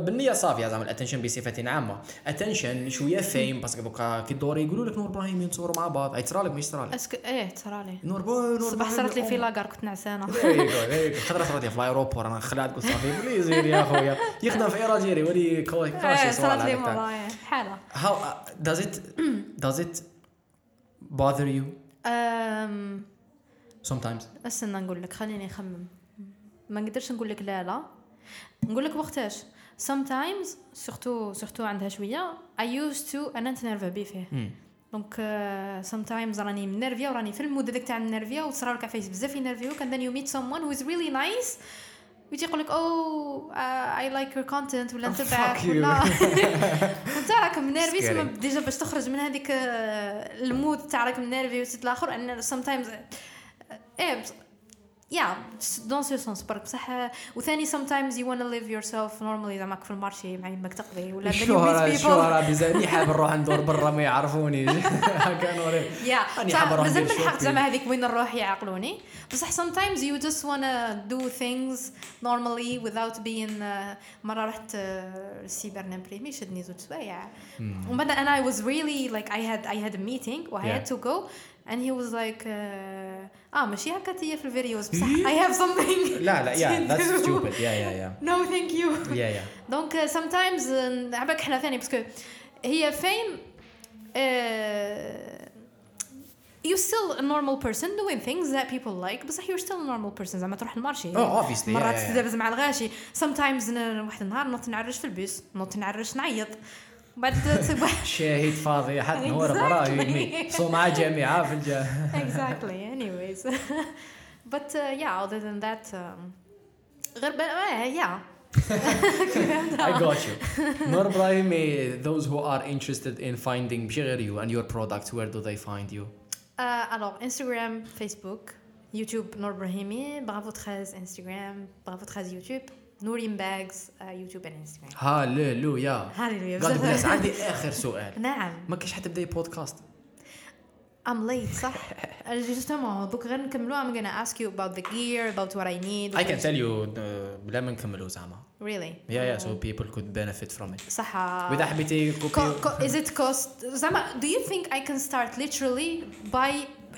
بالنية صافية زعما ال attention بصفه عامه attention شوية فيم parce que دوكا كي الدور يقولوا لك نور براهيمي نتصوروا مع بعض. أي تصرى لك مش تصرى لك؟ est-ce que إيه تصرى لي. نور بو نور الصباح صارت لي في la gare كنت نعسانة. خطرة صارت لي في ال aéroport. أنا خلعت قلت صافي. please يا خويا يخدم في Air Algérie ولي quoi إيه كاشي صارت لي مرة حالة. How uh, does it does it bother you? أم، sometimes? استنى نقول لك خليني نخمم ما نقدرش نقول لك لا لا. نقول لك وقتاش. Sometimes surtout surtout عندها شوية I used to أنا نتنرفا بيه فيه. donc uh, sometimes راني منرفيه وراني في ال mood هذاك تاع النرفيه وتصرا لك عفايس بزاف ينرفيوك and then you meet someone who is really nice ويجي يقول لك oh I like your content ولا Oh, نتبعك. ولا. وانت راك منرفي. سما déjà باش تخرج من هذيك آه، ال mood تاع راك منرفي وسيت الآخر ان sometimes إيه بص- يا دون سو سونس برك بصح آه، وثاني sometimes you wanna live yourself normally زعما في المارشي مع يمك تقضي ولا then you meet الشهرة people الشهرة بزاني حاب نروح ندور برا ما يعرفوني هكا نوري يا راني صح، حابة نروح مازال ندير من الحق shopping. زعما هذيك وين نروح يعقلوني بصح sometimes you just wanna do things normally without being uh, مرة رحت السيبر نمبريمي شدني زوج سوايع ومن بعد انا I was really like I had I had a meeting و I had Yeah. to go and he was like uh, اه ماشي هكا تيا في الفيديوز بصح I have something لا لا yeah to that's do. stupid yeah yeah yeah no thank you yeah yeah دونك uh, sometimes uh, عباك احنا ثاني باسكو هي فين uh, you're still a normal person doing things that people like بصح you're still a normal person زعما تروح المارشي Oh, obviously, مرات yeah, yeah, yeah. تدرز مع الغاشي sometimes ن- واحد النهار نوض نعرش في البيس نوض نعرش نعيط بعد تصبح شاهد فاضي حد نور Exactly. براهي صومعة جامعة في الجا exactly anyways but uh, yeah other than that um, غير ب... uh, yeah I got you نور ابراهيم eh, those who are interested in finding ماشي غير you and your products where do they find you Uh, alors, Instagram, Facebook, YouTube, Nour Brahimi, Bravo 13, Instagram, Bravo 13, YouTube, Uh, YouTube and Instagram. هاليلويا هاليلويا بلاس بزاف عندي اخر سؤال نعم ما كاينش حتى بدا بودكاست I'm late صح justement دوك غير نكملوا I'm gonna ask you about the gear about what I need I can tell you uh, بلا ما نكملوا زعما really yeah yeah so people could benefit from it صح واذا حبيتي is it cost زعما do you think I can start literally by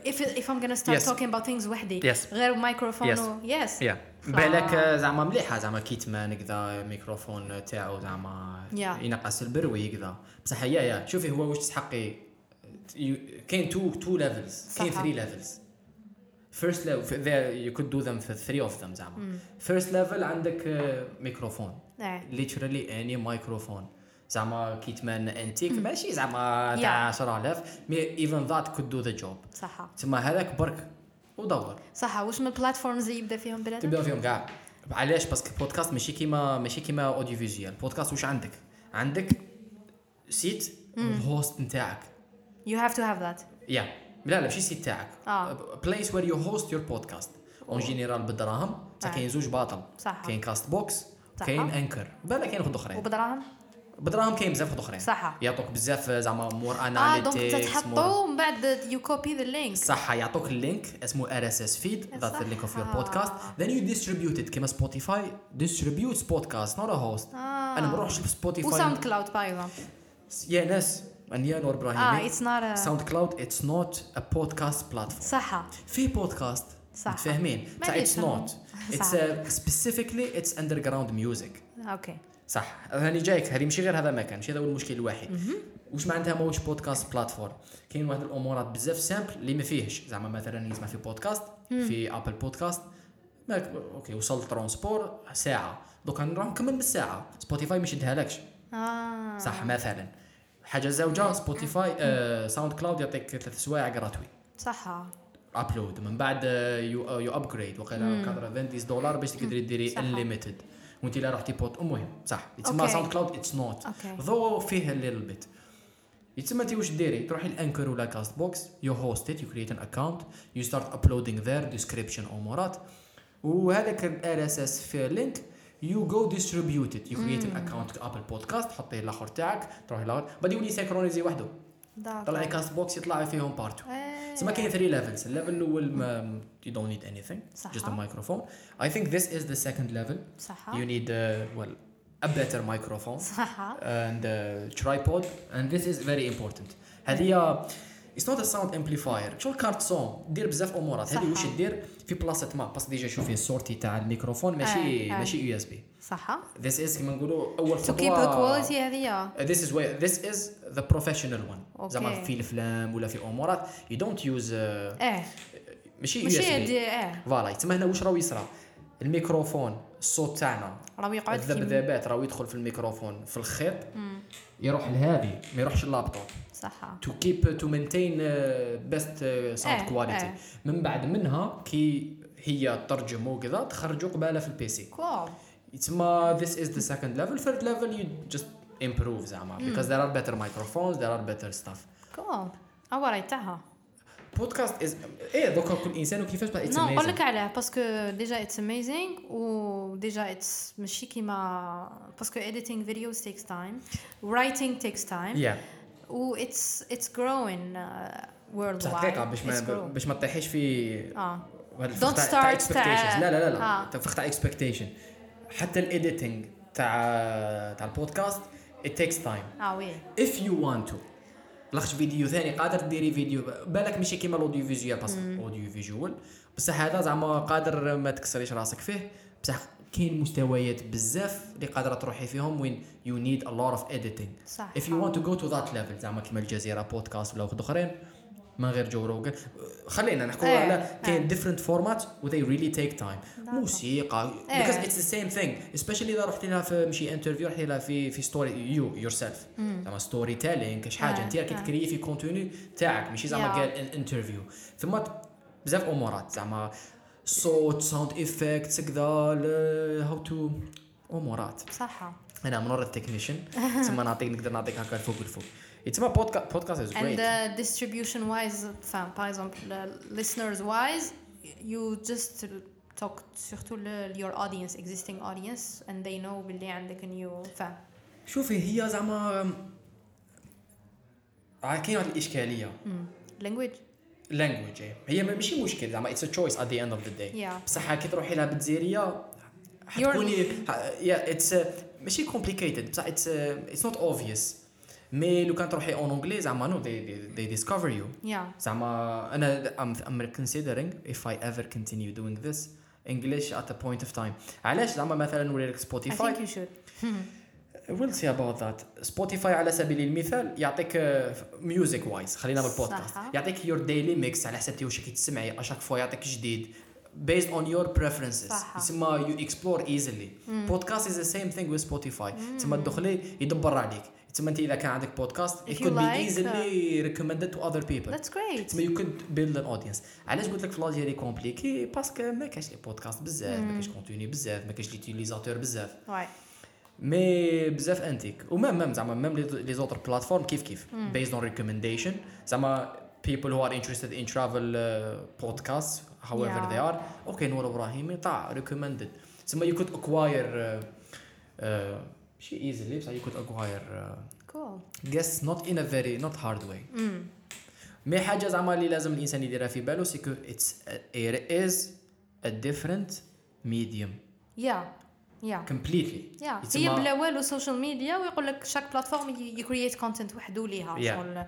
if if I'm gonna start Yes. talking about things وحدي. Yes. غير microphone Yes. و yes. يا بالك آه، زعما مليحة زعما كيتمان كذا ميكروفون تاعو زعما Yeah. ينقص ال bruit كذا بصح yeah yeah شوفي هو واش تسحقي كاين two two levels كاين. 3 levels first level you could do them for three of them زعما. first level عندك آه، ميكروفون. literally any microphone زعما كيتمان انتيك ماشي زعما تاع Yeah. 10000 mais even that could do the job. صح تما هذاك برك ودور. صح واش من ال platforms اللي يبدأ فيهم بنادم تبدأ فيهم كاع. علاش؟ parce que podcast ماشي كيما ماشي كيما audiovisuel podcast واش عندك؟ عندك سيت ال host نتاعك. You have to have that. يا لا لا ماشي site تاعك. place where you host your podcast en général بالدراهم بصح آه. كاين زوج باطل. صح. كاين Castbox. كاين Anchor بالك كاين خد أخرين. وبدراهم؟ بدراهم كاين بزاف خد أخرين. صح. يعطوك بزاف زعما مور آه donc تتحطوا ومن بعد you copy the link صح يعطوك ال link اسمه RSS feed that's the link of your. podcast then you distribute it. كيما Spotify distributes podcast not a host. آه. أنا ما نروحش ل Spotify و SoundCloud exemple يا ناس. من يا نور آه it's not SoundCloud it's not a podcast platform صح في بودكاست صح. بصح it's not it's. specifically it's underground music okay صح. هاني جايك هذه ماشي غير هذا مكان ماشي هذا هو المشكل الوحيد. واش معناتها ماهوش podcast platform؟ كاين واحد الأمورات بزاف simple اللي ما فيهش. زعما مثلا يسمع في بودكاست في Apple Podcast ما okay وصلت transport ساعة. دوكا نروح نكمل بالساعة Spotify ما يشدهالكش آه. صح مثلا. حاجة زوجة Spotify آه SoundCloud يعطيك ثلاث سوايع gratuit صح. upload من بعد آه، you upgrade وقيلا 90 دولار باش تقدري ديري. unlimited وانت لا رحتي بوت المهم صح. يتسمى. SoundCloud it's not. ضو فيه ليل بيت يتسمى أنت واش ديري تروحي ال Anchor ولا Castbox you host it you create an account you start uploading there description امورات وهذاك ال RSS feed link you go distribute it you create an account Apple Podcast تحطي الآخر تاعك. تروحي الآخر بعد يولي synchronisé وحده. طلعي كاست بوكس يطلع فيهم بارتو إيه. تسمى كاين 3 ليفلز الليفل الاول ما you don't need anything صح. just a microphone I think this is the second level صح you need uh, well a better microphone صح and a tripod and this is very important هذه not a sound amplifier. شو ال carte son دير بزاف امورات هذه. واش دير في بلاصه ما بس déjà شوفي ال sortie تاع الميكروفون ماشي آه. ماشي USB صح this is كيما نقولوا اول خطوه keep the quality هذه this is where this is the professional one. okay. زعما في الافلام ولا في امورات you don't use uh, إيه ماشي USB voilà تسمى هنا واش راهو يصرى الميكروفون الصوت تاعنا. راهو يقعد الذبذبات راهو يدخل في الميكروفون في الخيط يروح لهذه ما يروحش اللابتوب صح. To keep to maintain uh, best uh, sound إيه، quality. إيه. من بعد منها كي هي ترجم وكذا تخرجوا قبالة في ال PC كول يتسمى this is the second level. Third level you just improve زعما. because there are better microphones there are better stuff. كول راهي تاعها podcast is إيه دوكا كل انسان وكيفاش بقى نو نقول لك علاه parce que déjà it's amazing و déjà it's ماشي كيما parce que videos takes time writing takes time yeah. و it's growing uh, worldwide. بصح دقيقة باش ما. باش ما تطيحيش في آه Don't الفخ تاع- لا لا لا لا آه. تاع expectation. حتى ال editing تاع تاع ال podcast it takes time. آه oui if you want to لاخش فيديو ثاني قادر ديري فيديو بالك ماشي كيما ال audio visual بس audio visual بصح هذا زعما قادر ما تكسريش راسك فيه. بصح كاين مستويات بزاف اللي قادرة تروحي فيهم وين you need a lot of editing. صح. if you want to go to that level زعما كيما الجزيرة بودكاست ولا واحد أخرين. ما غير جو روجن خلينا نحكوا إيه، على إيه. كاين different formats و they really take time. موسيقى because it's the same thing. Especially إذا رحتي لها في مشي interview رحتي لها في في story you yourself زعما storytelling كاش حاجة إيه، أنت راكي إيه. تكريي في contenu تاعك ماشي زعما. قال ان interview ثم بزاف أمورات زعما صوت sound effects كذا هاو تو أمورات. صح أنا من ورا ال technician تسمى نعطيك نقدر نعطيك هكا الفوق الفوق يتسمى بودكاست بودكاست از and جريت uh, distribution wise enfin par exemple uh, listeners wise you just talk surtout le, your audience existing audience and they know باللي عندك new فاهم شوفي هي زعما آه، كاين واحد الاشكاليه language لانجويج هي ما- ماشي مشكل زعما اتس تشويس ات ذا اند اوف ذا داي Yeah. بصح كي تروحي لها بالجزائريه حتكوني يا اتس ماشي كومبليكيتد بصح اتس اتس نوت اوبفيوس mais لو كان تروحي en anglais زعما نو they ديسكفر يو Yeah. زعما أنا I'm, I'm considering if I ever continue doing this English at a point of time. علاش؟ زعما مثلا نوري لك I Spotify think you should. we'll see about that. Spotify على سبيل المثال يعطيك music wise خلينا بالبودكاست. يعطيك your daily mix على حسب واش كي تسمعي. à chaque fois يعطيك جديد. based on your preferences. صح. يسمى you explore easily. podcast is the same thing with Spotify. تسمى تدخلي يدبر عليك. تسمى انت اذا كان عندك podcast it could be easily uh, recommended to other people. that's great. تما you could build an audience. علاش قلت لك في l'Algérie compliqué parce que ما كاش les podcasts بزاف ما hmm. كاش contenu بزاف ما كاش les utilisateurs بزاف mais بزاف انتيك و même même زعما même les autres plateformes كيف كيف؟ based on recommendation زعما people who are interested in travel uh, podcasts however yeah. they are. Okay نور إبراهيم طاع recommended. تسمى you could acquire uh, uh, شي easily بصح you could acquire uh, Cool. guests not in a very not hard way. mais حاجة زعما اللي لازم الانسان يديرها في باله c'est que it's it is a different medium. Yeah. Yeah. completely. Yeah. It's هي بلا والو social media ويقول لك chaque plateforme يكرييت content وحده ليها. شغل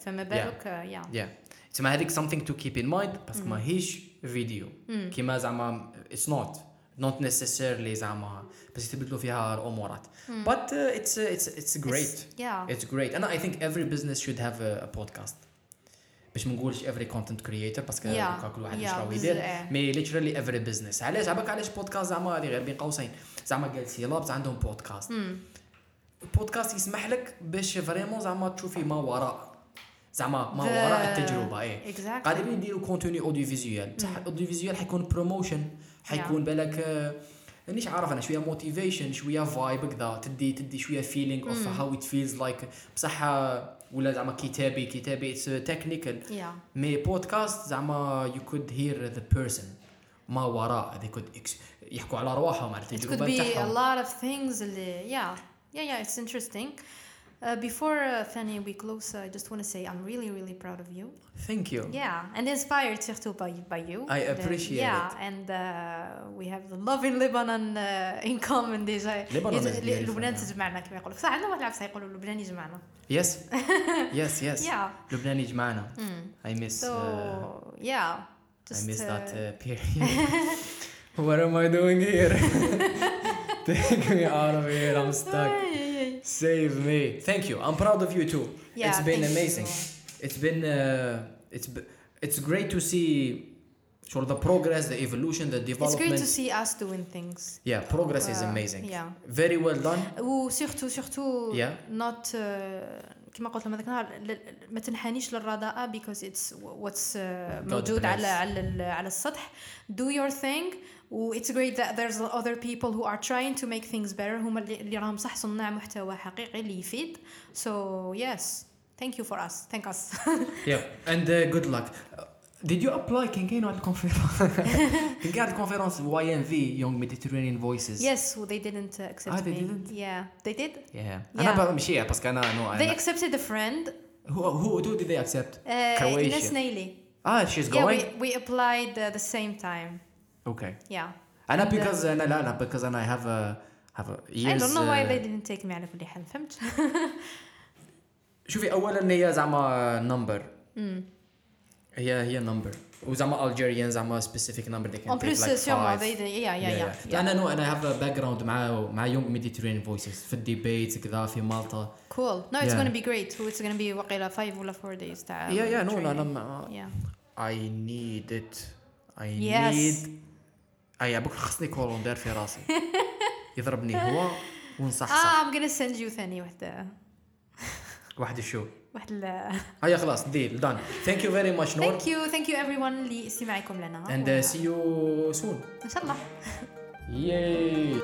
فما بالك؟ يا yeah. تسمى هذيك something to keep in mind parce que ماهيش فيديو كيما زعما it's not. Not necessarily زعما بس تبدلوا فيها الامورات but uh, it's uh, it's it's great. yeah. it's great. And I think every business should have a, a podcast. باش ما نقولش every content creator parce que Yeah. هكا كل واحد بز- ويدير. mais literally every business. علاش؟ عباك علاش بودكاست زعما هذه غير بين قوسين؟ زعما قال سي لابس عندهم بودكاست البودكاست يسمح لك باش vraiment زعما تشوفي ما وراء زعما ما The- وراء التجربة إيه. Exactly. قادرين يديروا contenu audiovisuel بصح ال audiovisuel حيكون promotion حيكون بالك آه، مانيش عارف أنا شوية motivation شوية vibe كذا تدي تدي شوية feeling of how it feels like بصح آه، ولا زعما كتابي كتابي it's technical Yeah. mais بودكاست زعما you could hear the person ما وراء they could ex- يحكوا على أرواحهم على It could التجربة be a تاعهم lot of things اللي yeah. Yeah yeah it's interesting. uh, before uh, Fanny we close uh, I just want to say I'm really really proud of you thank you yeah and inspired surtout by by you I The- appreciate yeah it. and uh, we have the love in Lebanon uh, in common déjà Lebanon is يج- beautiful, لبنان yeah. تجمعنا كما يقولوا صح عندنا واحد العبسه يقولوا لبنان يجمعنا يس يس يس Yeah. لبنان يجمعنا I miss so uh, yeah I just miss uh, that uh, period. what am I doing here? Take me out of here. I'm stuck. Save me. Thank you. I'm proud of you too. Yeah, it's been thank you. amazing. It's been uh, it's b- it's great to see sort of the progress, the evolution, the it's development. great to see us doing things yeah, progress is Uh, amazing. yeah. Very well done. وسيرتو سيرتو Yeah. not uh, كما قلت لما ذاك النهار ل- ل- ما تنحنيش للرداءة because it's what's uh, موجود bless. على على ال- على السطح do your thing و it's great that there's other people who are trying to make things better هما اللي اللي راهم صح صناع محتوى حقيقي اللي يفيد so yes thank you for us thank us Yeah, and uh, good luck. Uh, Did you apply كان كاين واحد الكونفيرونس كان كاين واحد الكونفيرونس واي ام في Young Mediterranean Voices yes well, they didn't uh, accept Ah, they me didn't? yeah they did Yeah. انا بقى ماشي باسكو انا نو they accepted a friend who who who did they accept uh, Croatia. Ines Naili ah she's yeah going we, we applied uh, the same time okay yeah انا And, uh, because انا لا لا because انا I have a have a years I don't know why uh, they didn't take me على كل حال فهمت شوفي اولا هي زعما نمبر هي هي نمبر وزعما Algerian زعما specific number they can en take plus like sûrement five. they they- yeah yeah yeah, yeah. انا نو انا have a background مع مع Young Mediterranean Voices في الديبيتس كذا في مالطا cool no it's Yeah. gonna be great it's gonna be وقيلا 5 ولا 4 days تاع yeah yeah no training. انا ما yeah I need it I Yes. need أي بك خصني كولون داير في راسي. يضربني هو ونصحصح ah I'm gonna send you ثاني واحد واحد الشو واحد ال هيا خلاص ديل دان ثانك يو فيري ماتش نور. Thank you thank you everyone اللي استماعكم لنا. And و- uh, see you soon. إن شاء الله. Yay!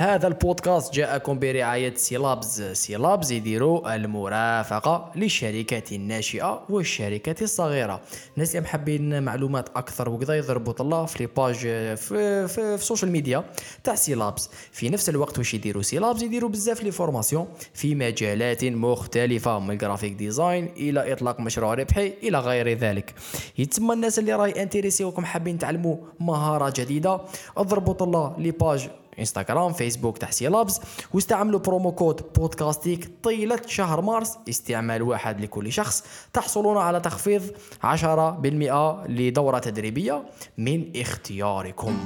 هذا البودكاست جاءكم برعاية سيلابز. سيلابز يديروا المرافقة للشركات الناشئة والشركات الصغيرة. الناس اللي محبين معلومات أكثر وكذا يضربوا طلا في les pages في, في, في ال social media تاع سيلابز. في نفس الوقت واش يديروا سيلابز؟ يديروا بزاف les formations في مجالات مختلفة من ال graphic design إلى إطلاق مشروع ربحي إلى غير ذلك. يتسمى الناس اللي راهي intéressés وكم حابين تعلموا مهارة جديدة اضربوا طلا les pages انستغرام فيسبوك تاع سيلابز واستعملوا promo code بودكاستيك طيلة شهر مارس. استعمال واحد لكل شخص. تحصلون على تخفيض 10% لدورة تدريبية من اختياركم.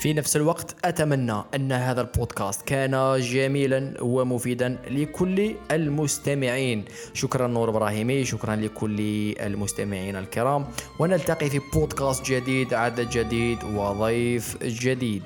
في نفس الوقت أتمنى أن هذا البودكاست كان جميلا ومفيدا لكل المستمعين. شكرا نور إبراهيمي شكرا لكل المستمعين الكرام. ونلتقي في بودكاست جديد عدد جديد وضيف جديد.